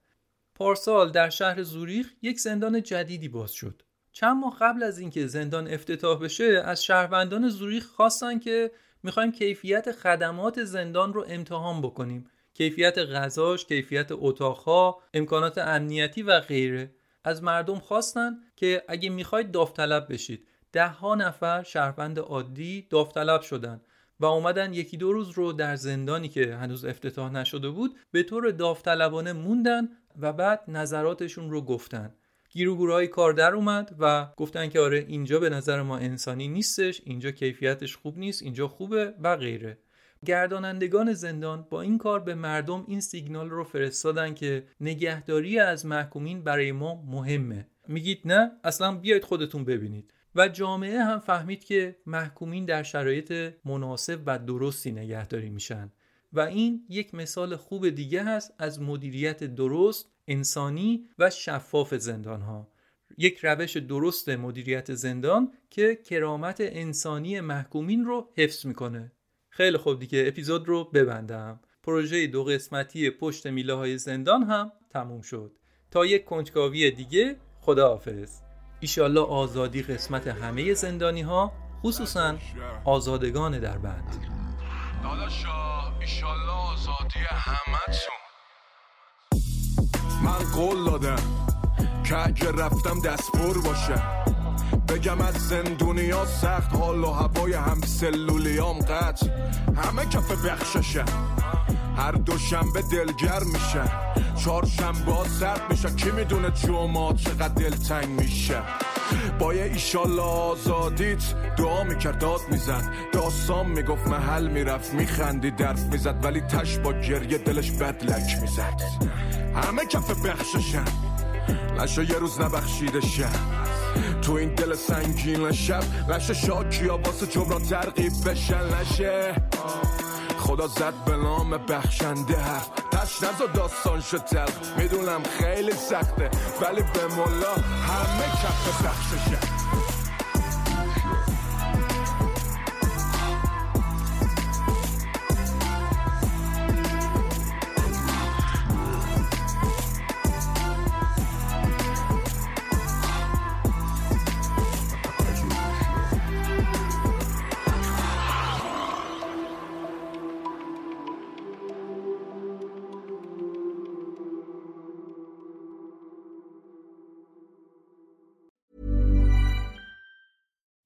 Speaker 3: پارسال در شهر زوریخ یک زندان جدیدی باز شد. چند ماه قبل از اینکه زندان افتتاح بشه از شهروندان زوریخ خواستن که می‌خوایم کیفیت خدمات زندان رو امتحان بکنیم کیفیت غذاش، کیفیت اتاقها، امکانات امنیتی و غیره از مردم خواستن که اگه می‌خواید داوطلب بشید ده ها نفر شهروند عادی داوطلب شدن و اومدن یکی دو روز رو در زندانی که هنوز افتتاح نشده بود به طور داوطلبانه موندن و بعد نظراتشون رو گفتن. گیروگورهای کار در اومد و گفتن که آره اینجا به نظر ما انسانی نیستش اینجا کیفیتش خوب نیست اینجا خوبه و غیره. گردانندگان زندان با این کار به مردم این سیگنال رو فرستادن که نگهداری از محکومین برای ما مهمه. میگید نه؟ اصلا بیاید خودتون ببینید. و جامعه هم فهمید که محکومین در شرایط مناسب و درستی نگهداری میشن. و این یک مثال خوب دیگه هست از مدیریت درست انسانی و شفاف زندان ها یک روش درست مدیریت زندان که کرامت انسانی محکومین رو حفظ می‌کنه. خیلی خوب دیگه اپیزود رو ببندم. پروژه دو قسمتی پشت میله های زندان هم تموم شد. تا یک کنجکاوی دیگه خداحافظ. ایشالله آزادی قسمت همه زندانی ها خصوصا آزادگان در بند.
Speaker 12: داداشا ایشالله آزادی همه
Speaker 13: من قول دادم که اگه رفتم دستپور باشه. بگم از زندونیا سخت حال و هوای هم سلولیام قطع. همه کف بخششه. هر دوشنبه دلگر میشه. چهارشنبه ها سرد میشه. کی می‌دونه جمعه چقدر دلتنگ میشه؟ با یه ایشالله آزادیت دعا می‌کرد داد می‌زد. داستان می‌گفت محل می‌رفت میخندی درف می‌زد ولی تش با گریه دلش بدلک می‌زد. همه کف بخششن. نشو یه روز نبخشیده تو این دل سنگین شب لشه شاکی واسه جبران ترقیب بشن. لشه خدا زد به نام بخشنده حرف تش نزا داستان شد تلخ. می‌دونم خیلی سخته ولی به ملا همه کف بخششه.